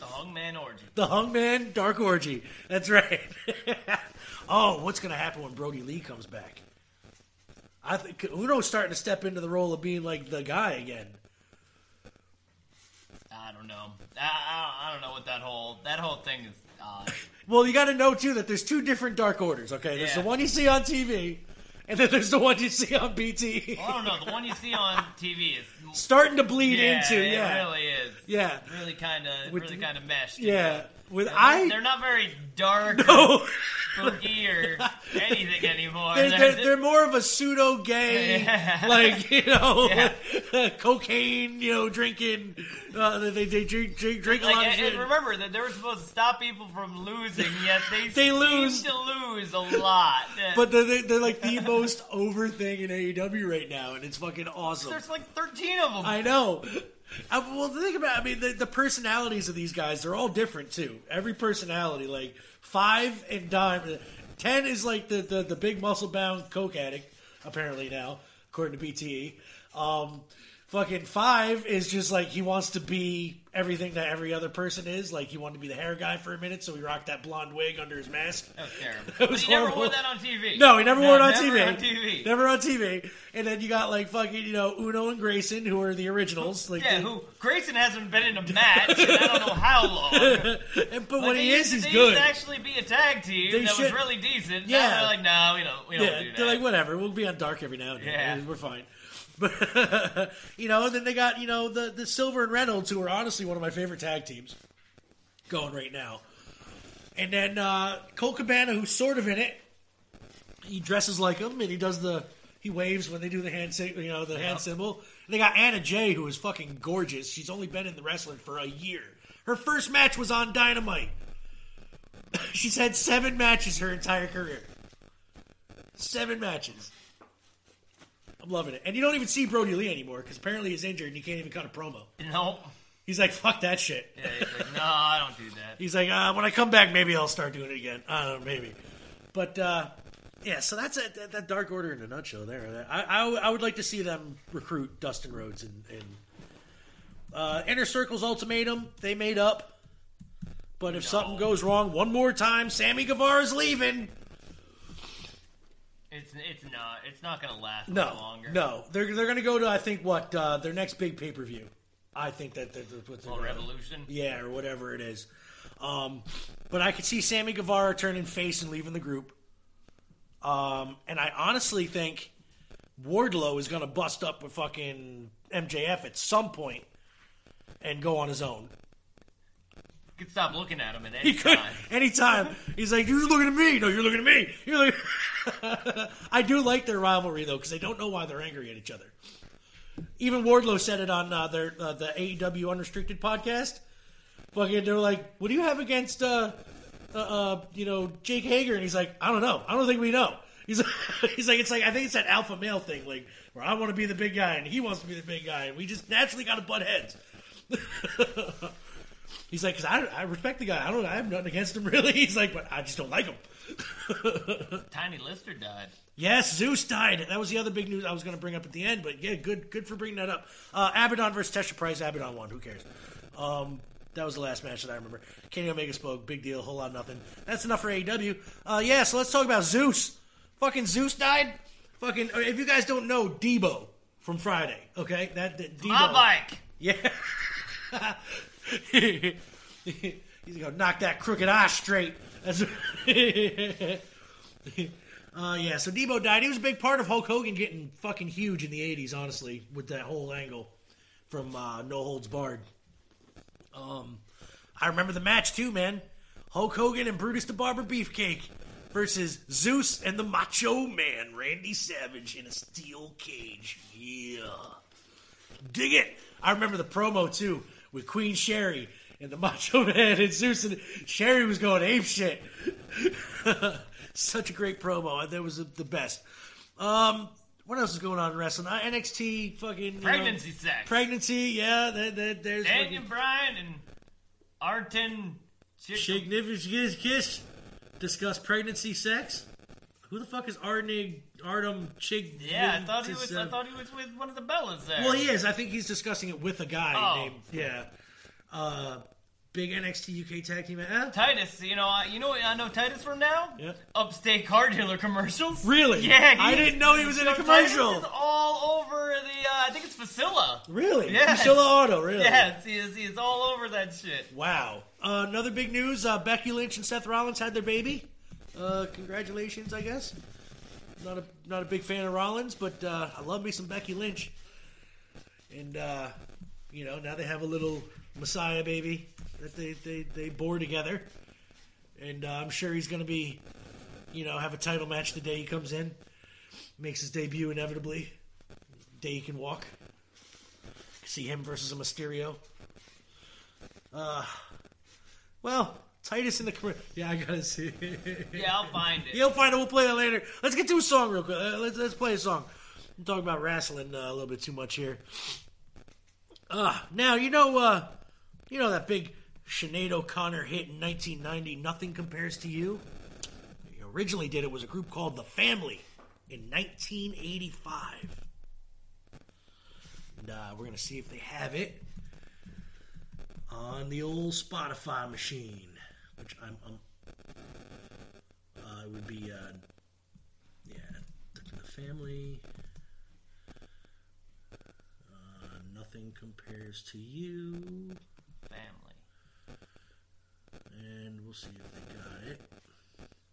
Hungman Orgy. The Hungman Dark Orgy. That's right. oh, what's going to happen when Brodie Lee comes back? I think Uno's starting to step into the role of being like the guy again. I don't know. I, I, I don't know what that whole that whole thing is. Uh, Well, you got to know too that there's two different Dark Orders. Okay, there's Yeah. the one you see on TV, and then there's the one you see on BT. I don't know. The one you see on TV is Starting to bleed into, yeah, into, it yeah, really is. yeah, Really kind of, With- really kind of meshed. yeah. With They're, I, they're not very dark, or no, spooky, or anything anymore. they're, They're they're, more of a pseudo gay, Yeah. like you know, Yeah. cocaine, you know, drinking. Uh, they they drink drink, drink a Like, lot of and, shit. and remember that they were supposed to stop people from losing, yet they, They seem lose. to lose a lot. But they're, they're, they're like the most over thing in AEW right now, and it's fucking awesome. there's like 13 of them. I know. I, well, think about. I mean, the, the personalities of these guys—they're all different too. Every personality, like five and dime, ten is like the the, the big muscle-bound coke addict. Apparently now, according to BTE, um, fucking five is just like he wants to be everything that every other person is. Like he wanted to be the hair guy for a minute, so he rocked that blonde wig under his mask. That was terrible. That But was he never wore that on TV. No, he never No, wore it on never TV. on TV. Never on TV. And then you got like fucking, you know, Uno and Grayson, who are the originals. Like, Yeah, they- who Grayson hasn't been in a match in I don't know how long. and, but But when he is, he's they good. actually be a tag team They that should- was really decent. Yeah. Now they're like, no, we don't, we don't yeah, do that. they're like, whatever. We'll be on dark every now and then. Yeah. We're fine. But you know, then they got you know the the Silver and Reynolds, who are honestly one of my favorite tag teams, going right now. And then uh, Colt Cabana, who's sort of in it. He dresses like him, and he does the he waves when they do the hand you know the hand symbol. And they got Anna Jay, who is fucking gorgeous. She's only been in the wrestling for a year. Her first match was on Dynamite. She's had seven matches her entire career. Seven matches. I'm loving it. And you don't even see Brodie Lee anymore because apparently he's injured and he can't even cut a promo. No. He's like, fuck that shit. Yeah, he's like, no, I don't do that. He's like, uh, when I come back, maybe I'll start doing it again. I don't know, maybe. But, uh, yeah, so that's a, that, that Dark Order in a nutshell there. I, I, I would like to see them recruit Dustin Rhodes and, and uh, Inner Circle's ultimatum, they made up. But if something goes wrong one more time, Sammy Guevara's leaving. It's it's not it's not gonna last No, longer. no, they're they're going to go to I think what uh, their next big pay per view. I think that that- that's what they're Revolution. yeah, or whatever it is. Um, but I could see Sammy Guevara turning face and leaving the group. Um, and I honestly think Wardlow is going to bust up with fucking MJF at some point and go on his own. Could stop looking at him at He any could time. anytime. He's like, "You're looking at me. No, you're looking at me. You're looking." I do like their rivalry though because they don't know why they're angry at each other. Even Wardlow said it on uh, their uh, the AEW Unrestricted podcast. Fucking, they're like, "What do you have against, uh, uh, uh, you know, Jake Hager?" And he's like, "I don't know. I don't think we know." He's like, he's like, it's like I think it's that alpha male thing, like where I want to be the big guy and he wants to be the big guy, and we just naturally got to butt heads. he's like, because I, I respect the guy. I don't. I have nothing against him really. He's like, but I just don't like him. Tiny Lister died. Yes, Zeus died. That was the other big news I was going to bring up at the end. But yeah, good, good for bringing that up. Uh, Abaddon versus Tesha Price. Abaddon won. Who cares? Um, that was the last match that I remember. Kenny Omega spoke. Big deal. Whole lot of nothing. That's enough for AEW. Uh, yeah, so let's talk about Zeus. Fucking Zeus died. Fucking. uh, If you guys don't know, Debo from Friday. Okay, that, that Debo. My bike. Yeah. He's gonna knock that crooked eye straight. That's. Uh, yeah, so Debo died. He was a big part of Hulk Hogan getting fucking huge in the 80s, honestly, with that whole angle from uh, No Holds Barred. Um, I remember the match too, man. Hulk Hogan and Brutus the Barber Beefcake versus Zeus and the Macho Man, Randy Savage, in a steel cage. Yeah. Dig it. I remember the promo too with Queen Sherri and the Macho Man and Zeus and Sherri was going ape shit. Such a great promo. That was the, best. Um, what else is going on in wrestling? Uh, NXT fucking you know, Pregnancy sex. pregnancy. Yeah, that, that, there's Daniel fucking Bryan and. Chick- Significant Kiss. Discuss pregnancy sex. Who the fuck is Arnig Artem Chig? Yeah, I thought he was. I thought he was with one of the Bellas there. Well, he is. I think he's discussing it with a guy Oh. named yeah. Uh, big NXT UK tag team. Eh? Titus, you know, I- you know, I know Titus from now. Yeah. Upstate car dealer commercials. Really? Yeah, I didn't know he was in a so Titus commercial. is all over the. Uh, I think it's Fuccillo. Really? Yeah. Fuccillo Auto. Really? Yes, he is. He is all over that shit. Wow. Uh, another big news: uh, Becky Lynch and Seth Rollins had their baby. Uh, congratulations, I guess. Not a not a big fan of Rollins, but uh, I love me some Becky Lynch. And uh, you know, now they have a little Messiah baby that they they, they bore together, and uh, I'm sure he's going to be, you know, have a title match the day he comes in, makes his debut inevitably. Day he can walk. See him versus a Mysterio. Uh, well, Titus in the career. Yeah, I gotta see. Yeah, I'll find it. You'll find it. We'll play that later. Let's get to a song real quick. Uh, let's let's play a song. I'm talking about wrestling uh, a little bit too much here. Uh, now you know uh, you know that big Sinead O'Connor hit in 1990. Nothing compares to you. He originally did it was a group called The Family in 1985. And uh, we're gonna see if they have it on the old Spotify machine, which I'm, I'm uh, it would be, uh, yeah, the family. Uh, nothing compares to you, Family. and we'll see if they got it.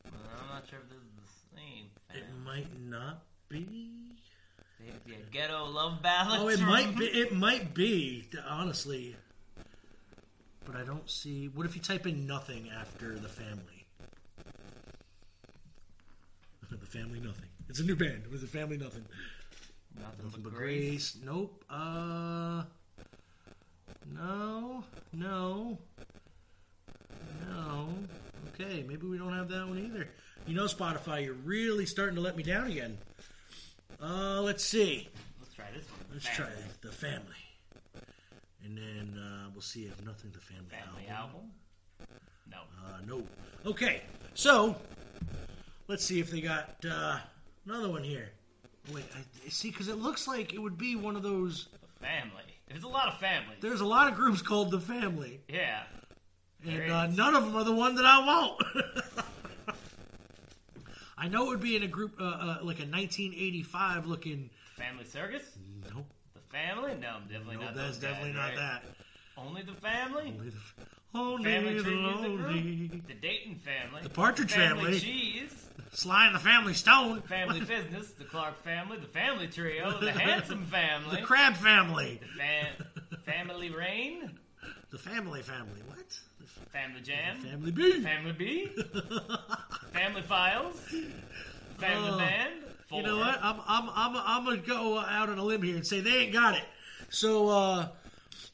Well, I'm not sure if this is the same. It might not be. They have ghetto love ballads. Oh, it might be. It might be. Honestly, but I don't see. What if you type in nothing after the family? the family nothing. It's a new band. It was the family nothing. Nothing, Nothing but but grace. grace. Nope. Uh. No. No. No. Okay, maybe we don't have that one either. You know, Spotify, you're really starting to let me down again. Uh, let's see. Let's try this one. Let's Family. try the family, and then uh, we'll see if nothing the family, Family album. album. No. Uh, no. Okay, so let's see if they got uh, another one here. Wait, I, see, because it looks like it would be one of those. Family. There's a lot of families. There's a lot of groups called the family, yeah. And uh, none of them are the one that I want. I know it would be in a group uh, uh, like a 1985 looking. Family circus. Nope, The family. No, I'm definitely nope not. that's guys, definitely not right? that. Only the family. Only the, only Family the lonely. Group. The Dayton family. The Partridge family. Family. Cheese. Sly and the Family Stone. Family business. The Clark family. The Family Trio. The Handsome family. The Crab Family. Fam- family Rain. The Family Family. What? Family Jam. Family B. Family B. family Files. Family Oh. Band. You know what? I'm I'm I'm I'm gonna go out on a limb here and say they ain't got it. So uh,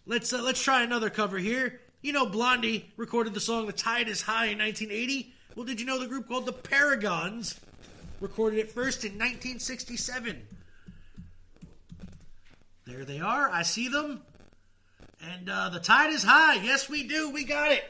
let's uh, let's try another cover here. You know, Blondie recorded the song "The Tide Is High" in 1980. Well, did you know the group called the Paragons recorded it first in 1967? There they are. I see them. And uh, the tide is high. Yes, we do. We got it.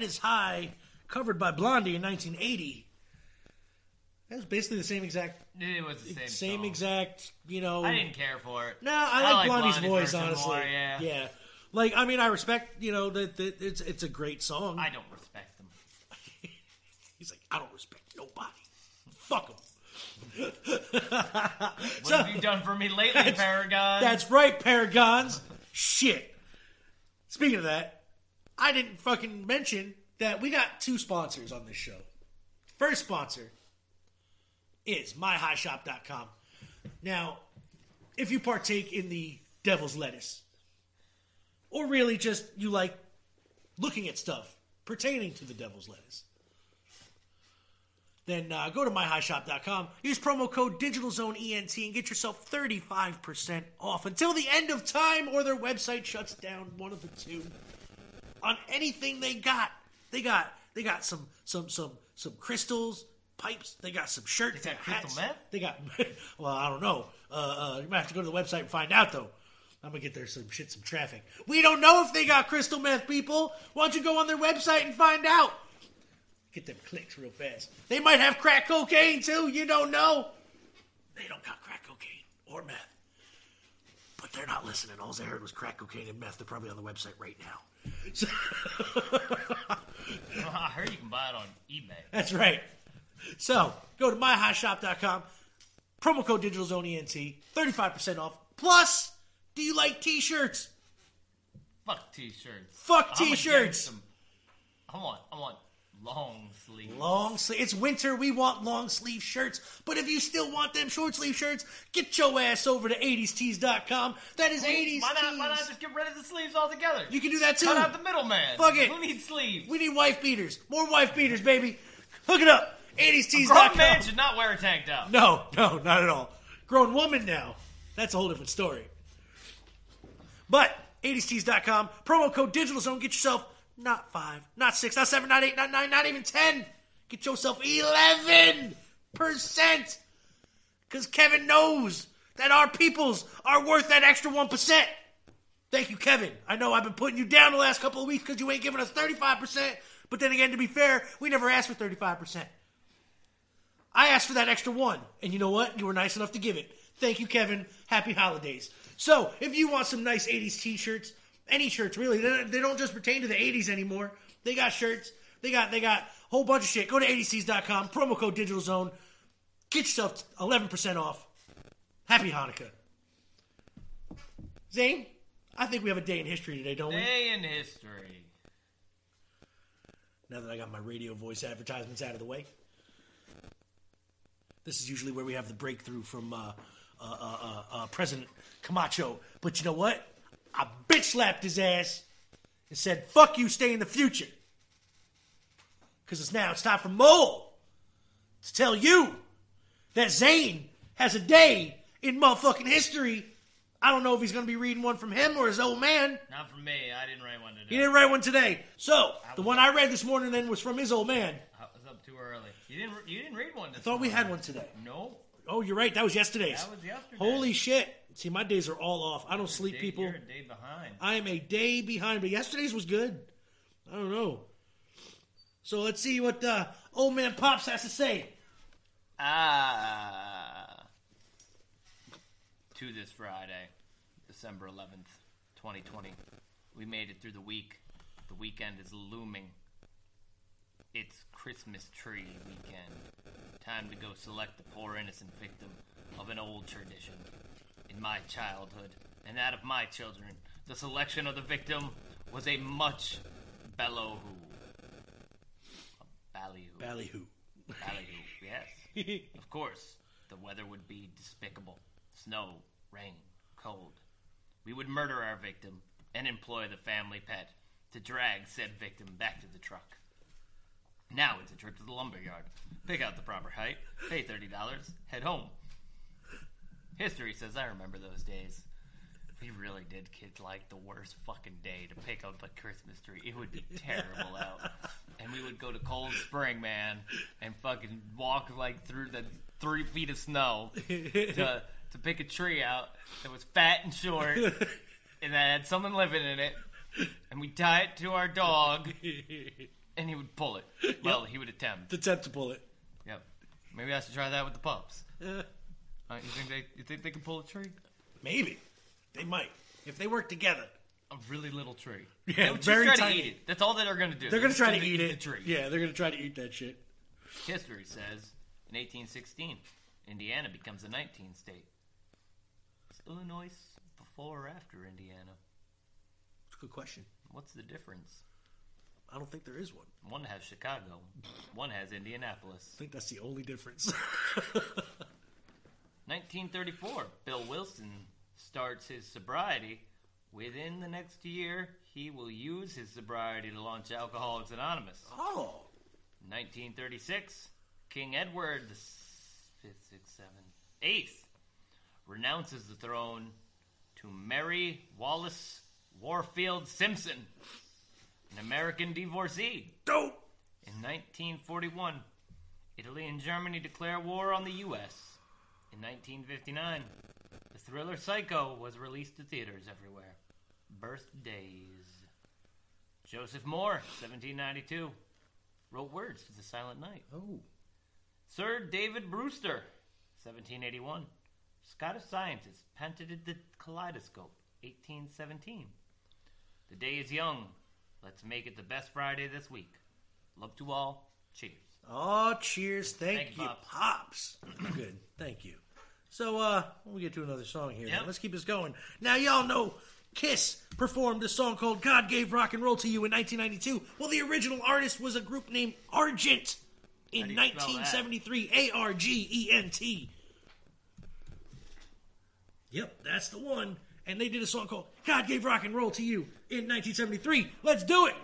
Tide is High, covered by Blondie in 1980. That was basically the same exact, It was the same. same song. exact, you know. I didn't care for it. No, I I like Blondie's Blondie voice, honestly. more, yeah. Like, I mean, I respect, you know, that, that it's it's a great song. I don't respect them. He's like, I don't respect nobody. Fuck him. What have you done for me lately, Paragon? That's right, Paragons. Shit. Speaking of that, I didn't fucking mention that we got two sponsors on this show. First sponsor is myhighshop.com. Now, if you partake in the devil's lettuce, or really just you like looking at stuff pertaining to the devil's lettuce, then uh, go to myhighshop.com, use promo code DigitalZoneENT, and get yourself 35% off until the end of time or their website shuts down. One of the two. On anything they got. They got they got some some some some crystals, pipes, they got some shirts, They got crystal meth? They got well, I don't know. Uh, uh, you might have to go to the website and find out though. I'm gonna get there some shit, some traffic. We don't know if they got crystal meth, people. Why don't you go on their website and find out? Get them clicks real fast. They might have crack cocaine too. You don't know. They don't got crack cocaine or meth. But they're not listening. All they heard was crack cocaine and meth. They're probably on the website right now. So- I heard you can buy it on eBay. That's right. So go to myhighshop.com, promo code DigitalZoneENT, 35% off. Plus, do you like t-shirts? Fuck t-shirts. Fuck t-shirts. them. I want, I want Long sleeve. Long sleeve. It's winter. We want long sleeve shirts. But if you still want them short sleeve shirts, get your ass over to 80stees.com. That is 80s Why not? Why not just get rid of the sleeves altogether? You can do that too. Cut out the middleman. Fuck it. Who needs sleeves? We need wife beaters. More wife beaters, baby. Hook it up. Grown 80stees.com. man should not wear a tank top. No, no, not at all. Grown woman now. That's a whole different story. But 80stees.com, promo code Digital Zone, get yourself not five, not six, not seven, not eight, not nine, not even ten. Get yourself 11%. Because Kevin knows that our peoples are worth that extra 1%. Thank you, Kevin. I know I've been putting you down the last couple of weeks because you ain't giving us 35%. But then again, to be fair, we never asked for 35%. I asked for that extra one, and you know what? You were nice enough to give it. Thank you, Kevin. Happy holidays. So, if you want some nice 80s t shirts, any shirts really, they don't- just pertain to the 80s anymore. They got shirts, they got they got a whole bunch of shit. Go to 80stees.com, promo code Digital Zone. Get yourself 11% off. Happy Hanukkah. Zane, I think we have a day in history today, don't we? Day in history. now that I got my radio voice advertisements out of the way. This is usually where we have the breakthrough from uh, uh, uh, uh, uh, President Camacho. But you know what? I bitch slapped his ass and said, fuck you, stay in the future. Because it's now, it's time for Mole to tell you that Zane has a day in motherfucking history. I don't know if he's going to be reading one from him or his old man. Not from me. I didn't write one today. He didn't write one today. So, the one I read this morning then was from his old man. I was up too early. You didn't. You didn't read one. I thought we had one today. No. Oh, you're right. That was yesterday's. That was yesterday. Holy shit. See, my days are all off. I don't sleep, Day- people. You're a day behind. I am a day behind, but yesterday's was good. I don't know. So let's see what uh, old man Pops has to say. Ah. To this Friday, December 11th, 2020. We made it through the week. The weekend is looming. It's Christmas tree weekend. Time to go select the poor innocent victim of an old tradition. In my childhood, and that of my children, the selection of the victim was a much bellow A ballyhoo. Ballyhoo. Ballyhoo, yes. Of course, the weather would be despicable. Snow, rain, cold. We would murder our victim and employ the family pet to drag said victim back to the truck. Now it's a trip to the lumberyard. Pick out the proper height, pay $30, head home. History says I remember those days. We really did kids like the worst fucking day to pick up a Christmas tree. It would be terrible out. And we would go to Cold Spring, man, and fucking walk like through the three feet of snow to to pick a tree out that was fat and short and that had someone living in it. And we tie it to our dog and he would pull it. Well, he would attempt. Attempt to pull it. Yep. Maybe I should try that with the pups. Uh, Uh, you think they you think they can pull a tree? maybe. They might. If they work together. A really little tree. Yeah, They would just try tiny. to eat it. That's all that they're gonna do. They're going to try to eat the it. tree. Yeah, they're going to try to eat that shit. History says in 1816, Indiana becomes a 19th state. Is Illinois before or after Indiana? Good question. What's the difference? I don't think there is one. One has Chicago, one has Indianapolis. I think that's the only difference. 1934, Bill Wilson starts his sobriety. Within the next year, he will use his sobriety to launch Alcoholics Anonymous. oh. 1936, King Edward the fifth, sixth, seventh, eighth renounces the throne to Mary Wallis Warfield Simpson, an American divorcee. Dope. In 1941, Italy and Germany declare war on the U.S. In 1959, the thriller Psycho was released to theaters everywhere. Birthdays. Joseph Mohr, 1792, wrote words to the Silent Night. Oh. Sir David Brewster, 1781, Scottish scientist, patented the kaleidoscope, 1817. The day is young. Let's make it the best Friday this week. Love to all. Cheers. Oh, cheers. Thank, Thank you, Pops. Pops. Good. Thank you. So, uh, we'll get to another song here. Yep. Let's keep this going. Now, y'all know Kiss performed a song called God Gave Rock and Roll to You in 1992. Well, the original artist was a group named Argent in How do you spell that? 1973. A R G E N T. Yep, that's the one. And they did a song called God Gave Rock and Roll to You in 1973. Let's do it!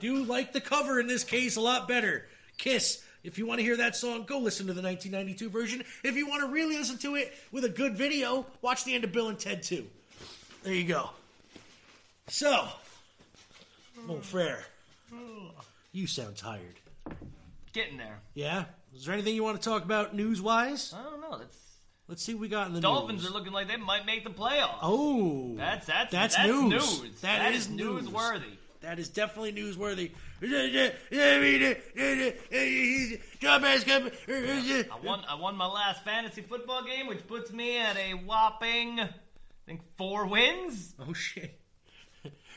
Do like the cover in this case a lot better. Kiss. If you want to hear that song, go listen to the 1992 version. If you want to really listen to it with a good video, watch the end of Bill and Ted 2. There you go. So, Mon frere, you sound tired. Getting there. Yeah? Is there anything you want to talk about news wise? I don't know. That's Let's see what we got in the Dolphins news. are looking like they might make the playoffs. Oh, That's that's that's, that's news. news. that That is, is news. newsworthy. That is definitely newsworthy. I won I won my last fantasy football game, which puts me at a whopping I think four wins. Oh shit.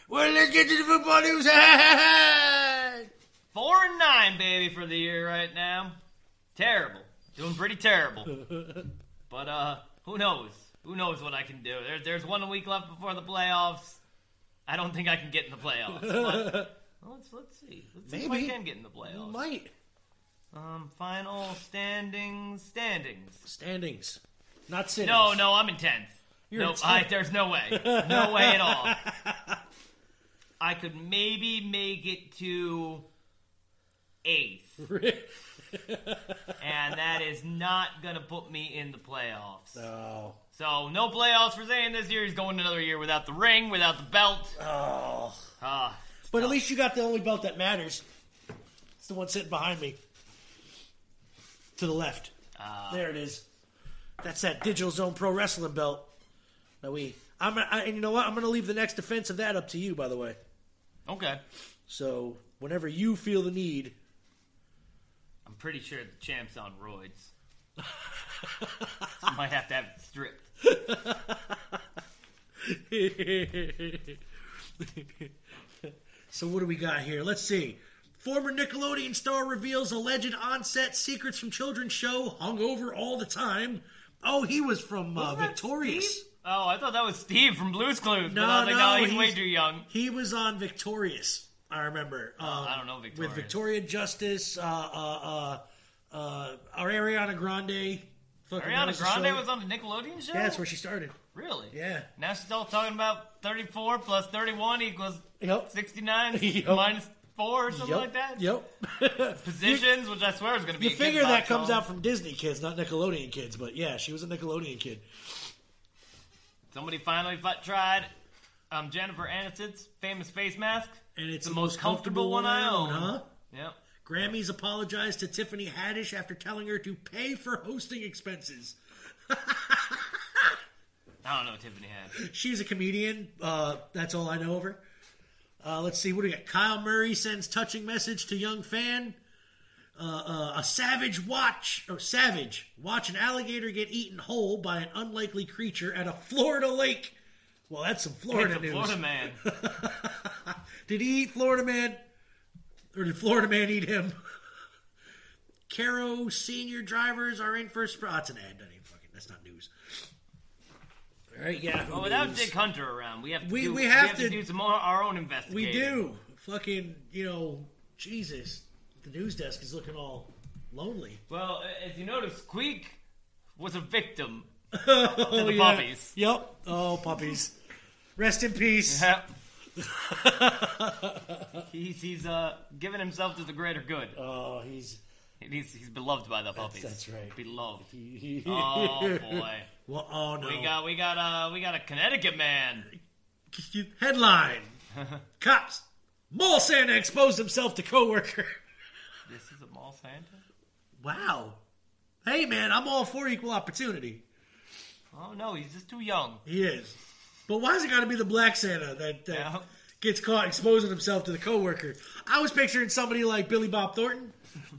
Well, let's get to the football news. Four and nine, baby, for the year right now. Terrible. Doing pretty terrible. but uh who knows? Who knows what I can do? There, there's one week left before the playoffs. I don't think I can get in the playoffs. But, let's let's see. Let's see if Maybe. I can get in the playoffs. Might Um, final standings. Standings. standings, not sittings. No, no, I'm in tenth. You're no, in I, 10th. there's no way. No way at all. I could maybe make it to eighth, and that is not gonna put me in the playoffs. Oh, So no playoffs for Zayn this year. He's going another year without the ring, without the belt. oh. Ah, But at least you got the only belt that matters. It's the one sitting behind me. To the left. Uh, There it is. That's that Digital Zone Pro Wrestling belt. That we. I'm. I, and you know what? I'm going to leave the next defense of that up to you. By the way. okay. So whenever you feel the need, I'm pretty sure the champ's on roids. Might have to have it stripped. so what do we got here? Let's see. Former Nickelodeon star reveals alleged on-set secrets from children's show Hungover All the Time. Oh, he was from uh, Victorious. Steve? Oh, I thought that was Steve from Blue's Clues. No, but I was like, no, no, he's, way too young. He was on Victorious. I remember. Um, I don't know Victorious. With Victoria Justice, uh, uh, uh, uh, our Ariana Grande. Fucking Ariana Grande show. was on the Nickelodeon show? Yeah, that's where she started. Really? Yeah. Now she's all talking about 34 plus 31 equals Yep. 69 Yep. minus 4 or something Yep. like that. Yep. Positions, which I swear is going to be You figure that comes song. out from Disney kids, not Nickelodeon kids. But yeah, she was a Nickelodeon kid. Somebody finally tried um, Jennifer Aniston's famous face mask. And it's the most comfortable one I own. huh? Yep. Grammys apologized to Tiffany Haddish after telling her to pay for hosting expenses. I don't know Tiffany had. She's a comedian. Uh, that's all I know of her. Uh, let's see. What do we got? Kyler Murray sends touching message to young fan. Uh, uh, a savage watch or savage watch an alligator get eaten whole by an unlikely creature at a Florida lake. Well, that's some Florida news. Florida man. Did he eat Florida man? Or did Florida man eat him? Caro senior drivers are in for a spot. That's an ad. That ain't fucking. That's not news. All right, yeah. Well, without Dick Hunter around, we have to We- do, we have to, to- do some our own investigating. We do. Fucking, you know, Jesus. The news desk is looking all lonely. Well, as you notice, Squeak was a victim oh, to the oh, yeah. puppies. Yep. Oh, puppies. Rest in peace. Yep. he's he's uh giving himself to the greater good. Oh, he's. He's he's beloved by the puppies. that's right. Beloved. Oh boy. Well, oh no. We got we got uh we got a Connecticut man. Headline: Cops. Mall Santa exposed himself to coworker. This is a mall Santa. Wow. Hey man, I'm all for equal opportunity. Oh no, he's just too young. He is. But why why's it got to be the black Santa that, that Yeah. gets caught exposing himself to the coworker? I was picturing somebody like Billy Bob Thornton,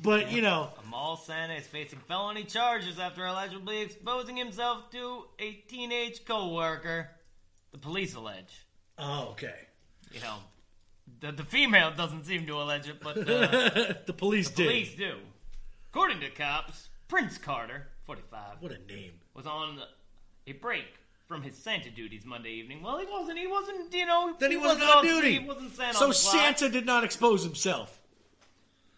but you know, A mall Santa is facing felony charges after allegedly exposing himself to a teenage coworker. The police allege. oh okay. You know, the the female doesn't seem to allege it, but uh, The police did. police do. According to cops, Prince Carter, 45, What a name. was on a break from his Santa duties Monday evening. Well, he wasn't. He wasn't. You know, Then he, wasn't on duty. He wasn't Santa. so. Santa did not expose himself.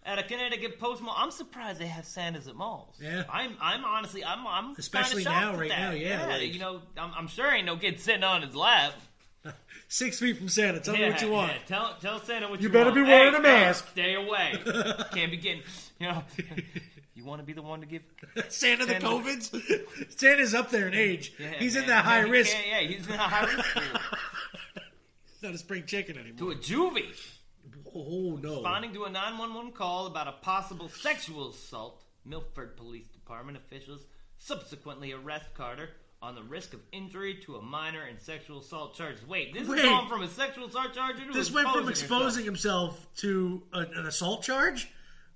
at a Connecticut post mall. I'm surprised they have Santas at malls. Yeah. I'm. I'm honestly. I'm. I'm Especially now, right that. now, yeah, like- you know, I'm, I'm sure ain't no kid sitting on his lap. Six feet from Santa. Tell me what you want. yeah, Tell tell Santa what You want. you, better want. be wearing Hey, a mask. hey, Stay away. Can't be getting. You know. You want to be the one to give? Santa the Santa- COVIDs. Santa's up there in age. Yeah, he's in man. that high he risk. can't- Yeah, he's in a high risk group. He's not a spring chicken anymore. to a juvie. Oh no. Responding to a 911 call about a possible sexual assault, Milford Police Department officials subsequently arrest Carter on the risk of injury to a minor and sexual assault charges. Wait, this Wait. is going from a sexual assault charge to This went from exposing exposing himself to an, an assault charge.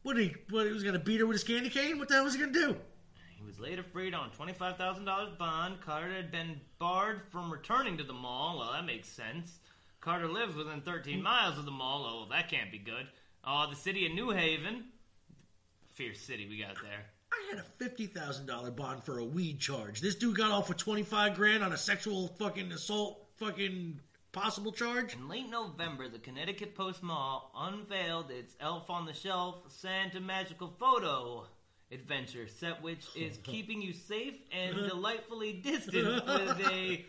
What he? What he was to beat her with his candy cane? What the hell was he going to do? He was later freed on $25,000 bond. Carter had been barred from returning to the mall. Well, that makes sense. Carter lives within 13 miles of the mall. Oh, that can't be good. Oh, the city of New Haven. Fierce city we got there. I had a fifty thousand dollar bond for a weed charge. This dude got off with twenty five grand on a sexual fucking assault fucking possible charge. In late November, the Connecticut Post Mall unveiled its Elf on the Shelf Santa Magical Photo adventure set, which is keeping you safe and delightfully distant with a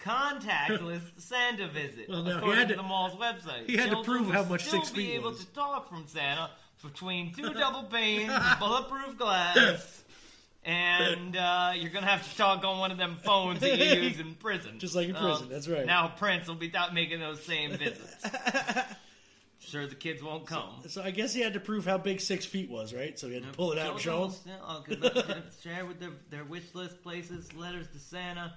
contactless Santa visit. Well, no, he according had to to- the mall's website. he had to prove how much still six be able was. to talk from Santa between two double panes, bulletproof glass. And uh, you're gonna have to talk on one of them phones that you use in prison, Just like in prison, that's right. Now Prince will be out making those same visits. Sure, the kids won't come. So I guess he had to prove how big six feet was, right? So he had to pull it out and show them. Oh. Share with their, their wish list places, letters to Santa.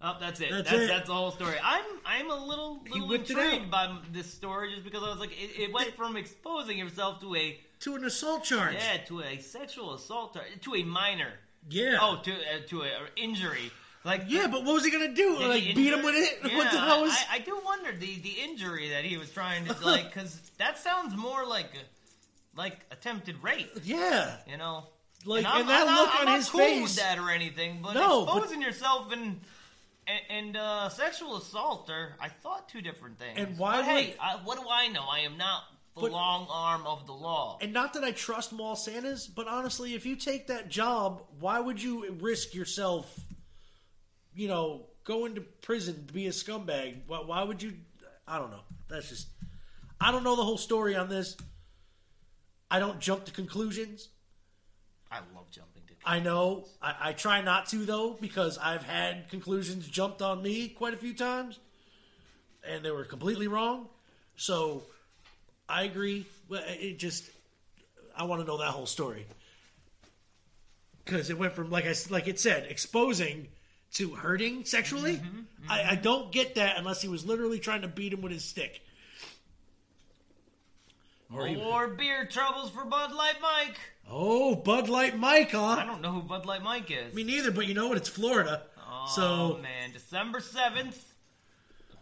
Oh, that's it. That's That's it. that's, the whole story. I'm I'm a little little intrigued by this story just because I was like, it, it went from exposing yourself to a To an assault charge. yeah to a sexual assault or- to a minor. Yeah. Oh, to uh, to a injury. Like Yeah, but what was he gonna do? Did Like beat him with it? Yeah, what the hell was? I, I do wonder the the injury that he was trying to like because that sounds more like like attempted rape. yeah. You know, Like, I'm- and that I'm look I'm on not his cool face. with that or anything, but No, but- exposing yourself and and, and uh, sexual assault are I thought two different things. And why But hey, I, what do I know? I am not the But- long arm of the law. And not that I trust mall Santas, but honestly, if you take that job, why would you risk yourself? You know, going to prison to be a scumbag. Why, why would you? I don't know. That's just. I don't know the whole story on this. I don't jump to conclusions. I love jumping to. I know. I, I try not to though because I've had conclusions jumped on me quite a few times, and they were completely wrong. So I agree. It just I want to know that whole story because it went from like I like it said exposing to hurting sexually. Mm-hmm, mm-hmm. I, I don't get that unless he was literally trying to beat him with his stick. Or More beer troubles for Bud Light Mike. oh, Bud Light Mike, huh? I don't know who Bud Light Mike is. Me neither, but you know what? It's Florida. Oh so man, December seventh,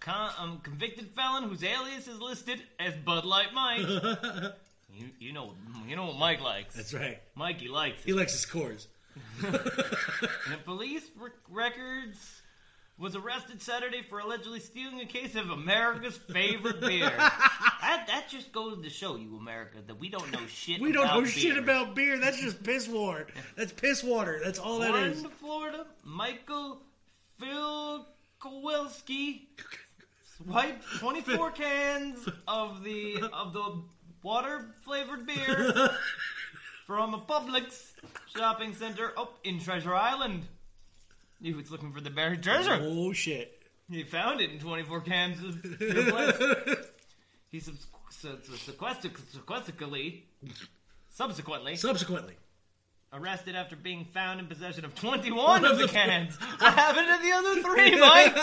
a con- um, convicted felon whose alias is listed as Bud Light Mike. you, you know, you know what Mike likes. that's right. Mikey likes He likes his scores. And the police rec- records was arrested Saturday for allegedly stealing a case of America's favorite beer. that that just goes to show you, America, that we don't know shit. We don't know shit about beer. That's just piss water. That's piss water. That's all that Born is. to Florida, Michael Phil Kowalski swiped 24 cans of the of the water flavored beer from a Publix shopping center up in Treasure Island. He was looking for the buried treasure. Oh shit. He found it in 24 cans of beer bliss. He subs- su- su- sequestic- sequestically, subsequently, Subsequently, arrested after being found in possession of 21 of the cans. What happened to the other three, Mike?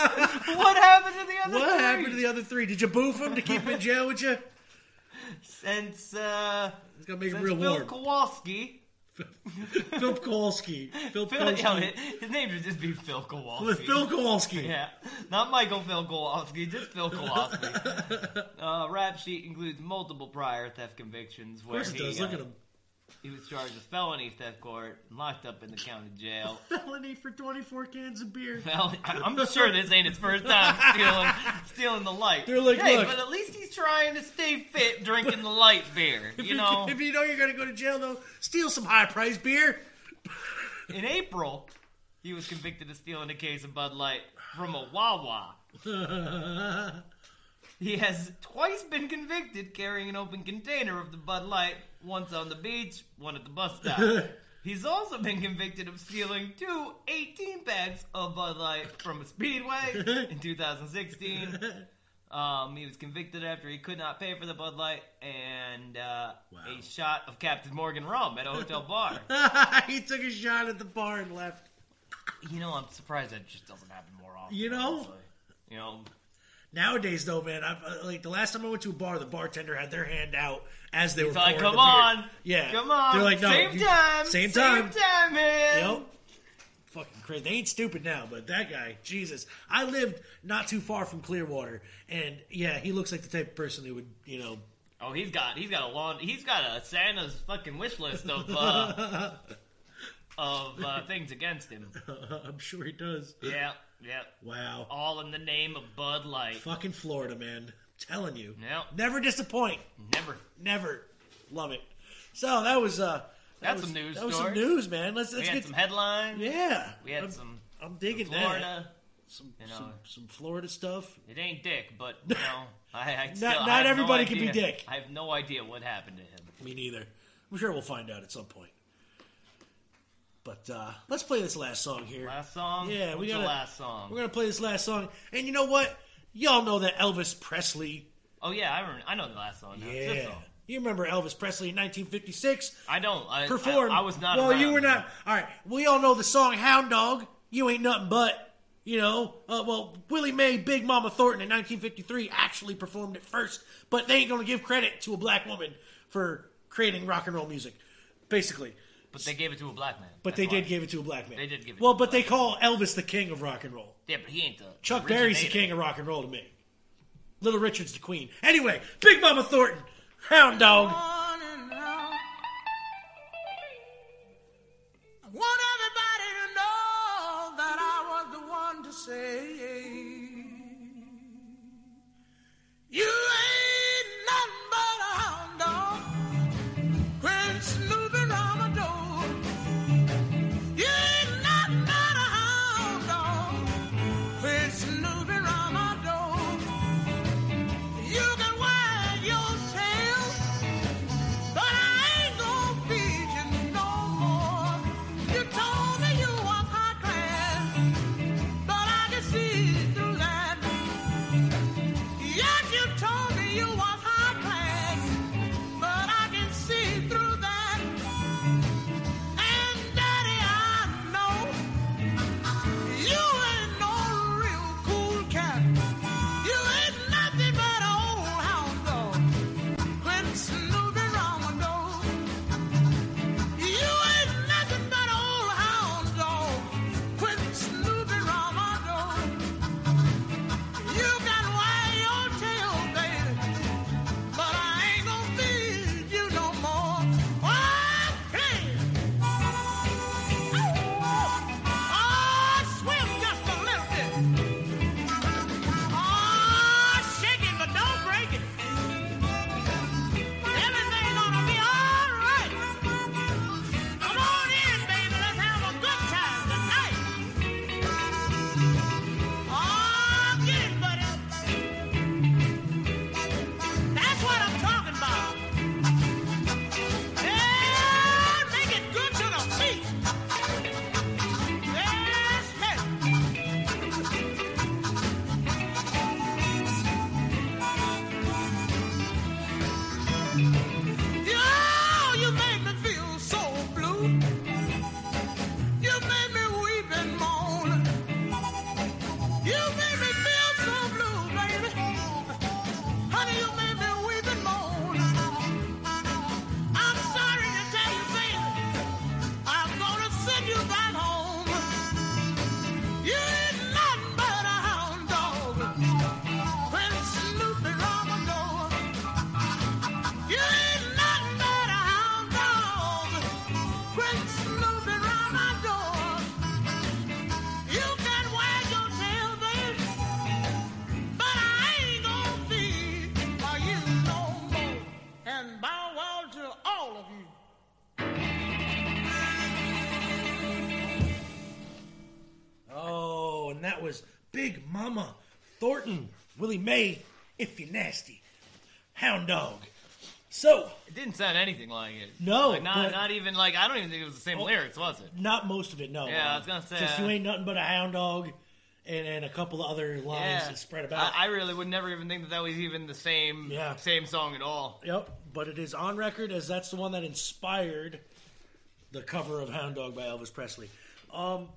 What happened to the other what three? happened to the other three? Did you boof him to keep him in jail with you? Since, uh, It's gonna make it since real Phil warm. Kowalski. Phil Kowalski. Phil Phil, Kowalski. his name should just be Phil Kowalski. Phil Kowalski. Yeah, not Michael Phil Kowalski, just Phil Kowalski. uh, rap sheet includes multiple prior theft convictions Of where course it he, does. Look uh, at him. He was charged with felony theft court locked up in the county jail. Felony for 24 cans of beer. Well, I'm sure this ain't his first time stealing stealing the light. They're like, hey, look. but at least he's trying to stay fit drinking the light beer. You know, if you know you're gonna go to jail, though, steal some high priced beer. in April, he was convicted of stealing a case of Bud Light from a Wawa. He has twice been convicted carrying an open container of the Bud Light, once on the beach, one at the bus stop. He's also been convicted of stealing two 18 packs of Bud Light from a Speedway in 2016. Um, he was convicted after he could not pay for the Bud Light and uh, a shot of Captain Morgan rum at a hotel bar. he took a shot at the bar and left. You know, I'm surprised that just doesn't happen more often. You know? honestly. You know, Nowadays, though, man, I've, uh, like the last time I went to a bar, the bartender had their hand out as they were. Like, pouring come the beer. on. yeah, Come on. They're like, no, same you- time. same time. Same time, man. Yep. Fucking crazy. They ain't stupid now, but that guy, Jesus. I lived not too far from Clearwater, and yeah, he looks like the type of person who would, you know, Oh, he's got he's got a long he's got a Santa's fucking wish list of uh, of uh, things against him. I'm sure he does. Yeah, yeah. Wow. All in the name of Bud Light. Fucking Florida, man. telling you. Yep. Never disappoint. Never. Never. Love it. So that was uh that That's was, some news That was some stories. news, man. Let's let's had get some headlines. Yeah. We had I'm, some I'm digging that. Florida. Some, you know. some some Florida stuff. It ain't Dick, but you know, I, I still, not I have no everybody can be Dick. I have no idea what happened to him. Me neither. I'm sure we'll find out at some point. But uh let's play this last song here. Last song. Yeah, we gotta- last song. We're gonna play this last song, and you know what? Y'all know that Elvis Presley Oh yeah, I remember, I know the last song. Now. Yeah. song. You remember Elvis Presley in 1956 I don't. I, performed. I, I was not. Well, you were not. All right. We all know the song "Hound Dog." You ain't nothing but. You know, uh, well, Willie Mae, Big Mama Thornton in 1953 actually performed it first, but they ain't gonna give credit to a black woman for creating rock and roll music, basically. But they gave it to a black man. But That's they why. did give it to a black man. They did give it Well, to a but they black call Elvis the king of rock and roll. Yeah, but he ain't the. Chuck Berry's the originator. king of rock and roll to me. Little Richard's the queen. Anyway, Big Mama Thornton, Hound Dog. on and on. I want everybody to know that I was the one to say, You ain't Big Mama Thornton, Willie Mae, if you're nasty, Hound Dog. So, It didn't sound anything like it. No, like not not even like I don't even think it was the same Oh. lyrics, was it? not most of it, no. Yeah, I Uh, was gonna say, Just uh, you ain't nothing but a hound dog, and, and a couple of other lines that spread about. I, I really would never even think that that was even the same Yeah. same song at all. Yep, but it is on record as that's the one that inspired the cover of Hound Dog by Elvis Presley. Um,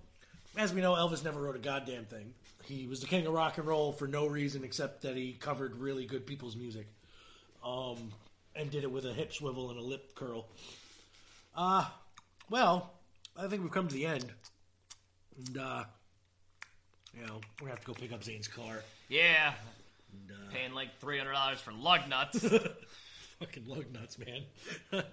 as we know, Elvis never wrote a goddamn thing. He was the king of rock and roll for no reason except that he covered really good people's music, um, and did it with a hip swivel and a lip curl. Uh, well, I think we've come to the end, and uh, you know we're gonna have to go pick up Zane's car. Yeah, And, uh, paying like three hundred dollars for lug nuts. fucking lug nuts, man.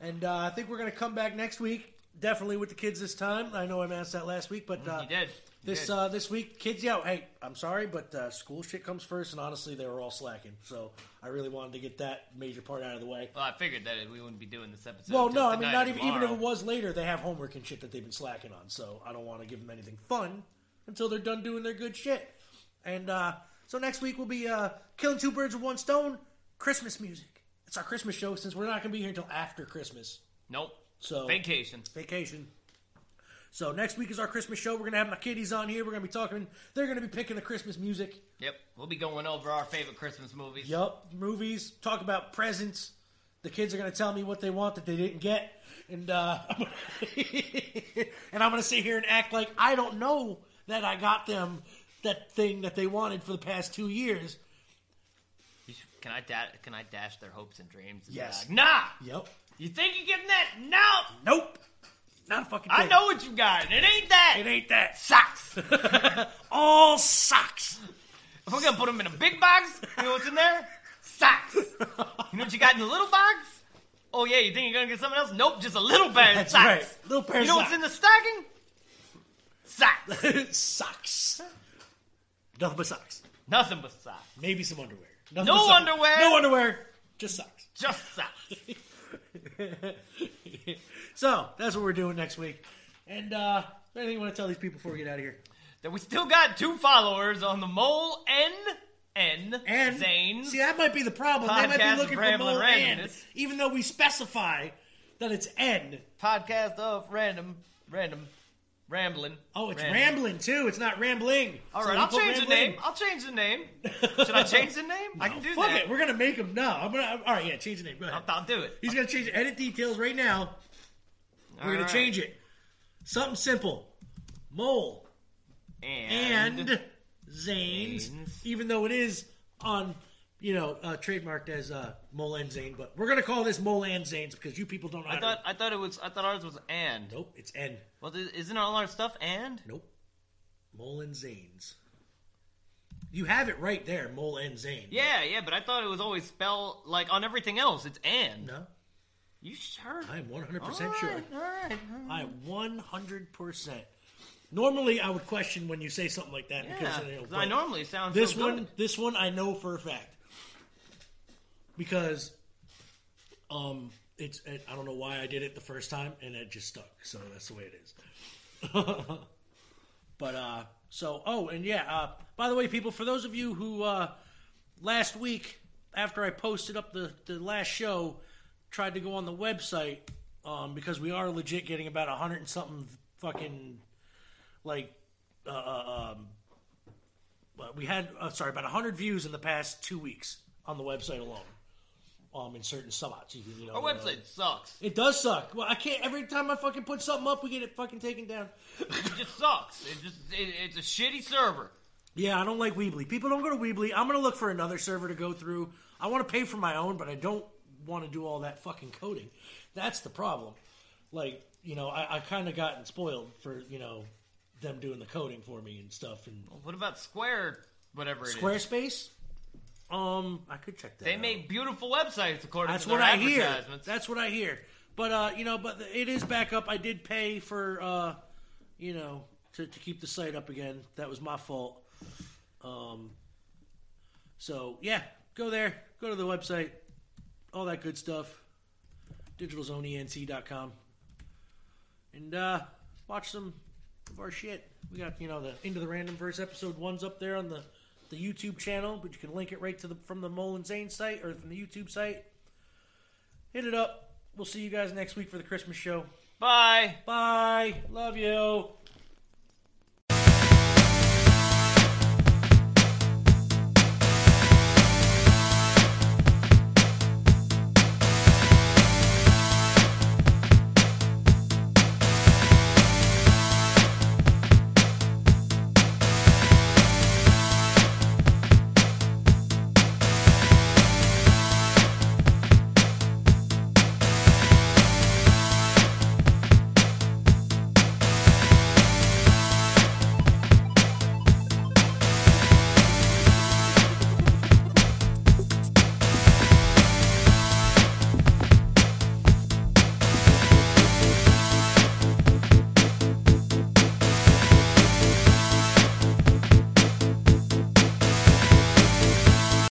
and uh, I think we're gonna come back next week, definitely with the kids this time. I know I asked that last week, but uh, you did. You this did. uh, this week, kids, yeah. Hey, I'm sorry, but uh, school shit comes first, and honestly, they were all slacking. So I really wanted to get that major part out of the way. well, I figured that we wouldn't be doing this episode. Well, no, I mean, not even even if it was later, they have homework and shit that they've been slacking on. So I don't want to give them anything fun until they're done doing their good shit. And uh, so next week we'll be uh, killing two birds with one stone. Christmas music. It's our Christmas show since we're not going to be here until after Christmas. Nope. So Vacation. vacation. So next week is our Christmas show. We're gonna have my kiddies on here. We're gonna be talking. They're gonna be picking the Christmas music. Yep, we'll be going over our favorite Christmas movies. Yup, movies. Talk about presents. The kids are gonna tell me what they want that they didn't get, and uh, and I'm gonna sit here and act like I don't know that I got them that thing that they wanted for the past two years. Can I da- can I dash their hopes and dreams? and Yes. like, nah. Yep. You think you're getting that? No. Nope. Not a fucking. thing. I know what you got. It ain't that. It ain't that. Socks. All socks. If we're gonna put them in a big box, you know what's in there? Socks. You know what you got in the little box? Oh yeah, you think you're gonna get something else? Nope, just a little pair of That's socks. right. Little pair of socks. You know what's in the stocking? Socks. socks. Nothing but socks. Nothing but socks. Maybe some underwear. Nothing No underwear. No underwear. Just socks. Just socks. So that's what we're doing next week. And uh, anything you want to tell these people before we get out of here? that we still got two followers on the Mole N N And Zane's. see, that might be the problem. they might be looking for more N, even though we specify that it's N. podcast of random, random, rambling. Oh, it's rambling too. It's not rambling. All So right, I'll put change the name. I'll change the name. Should I change the name? I can do Fuck that. it. We're gonna make him. No, I'm gonna. All right, yeah, change the name. Go ahead. I'll, I'll do it. He's gonna change edit details right now. We're gonna All change it. Something simple. Mole And, and Zane's, Zane's. even though it is on, you know, uh, trademarked as uh, Mole and Zane, but we're gonna call this Mole and Zane's because you people don't know. I thought I thought it was I thought ours was and. nope, it's N. Well, isn't all our stuff and? Nope, Mole and Zane's. You have it right there, Mole and Zane. Yeah, yeah, but I thought it was always spelled like on everything else. It's and. No, You sure? I am 100% sure. all right. I am 100%. Normally, I would question when you say something like that Yeah, because you know, I normally sound this so one, this one, I know for a fact because um, it's it, I don't know why I did it the first time and it just stuck. So that's the way it is. but uh, so oh, and yeah. Uh, by the way, people, for those of you who uh, last week after I posted up the the last show tried to go on the website um, because we are legit getting about a hundred and something fucking like uh, uh, um, we had uh, sorry about 100 views in the past two weeks on the website alone um in certain spots you, you know Our website sucks. it does suck well i can't every time i fucking put something up we get it fucking taken down It just sucks. It just it, it's a shitty server. yeah i don't like weebly people don't go to weebly i'm gonna look for another server to go through i want to pay for my own but i don't want to do all that fucking coding that's the problem like you know i, I kind of gotten spoiled for you know them doing the coding for me and stuff and What about Square? Whatever it is. squarespace um i could check that They out. make beautiful websites according That's to their what I hear. advertisements. That's what I hear. But uh, you know, but it is back up. I did pay for uh, you know, to, to keep the site up again. That was my fault. Um, so yeah, go there, go to the website, all that good stuff. DigitalZoneENC.com, and uh, watch some of our shit. We got you know the Into the Random Verse episode one's up there on the the YouTube channel, but you can link it right to the from the Mole and Zane site or from the YouTube site. Hit it up. We'll see you guys next week for the Christmas show. Bye. Bye. Love you.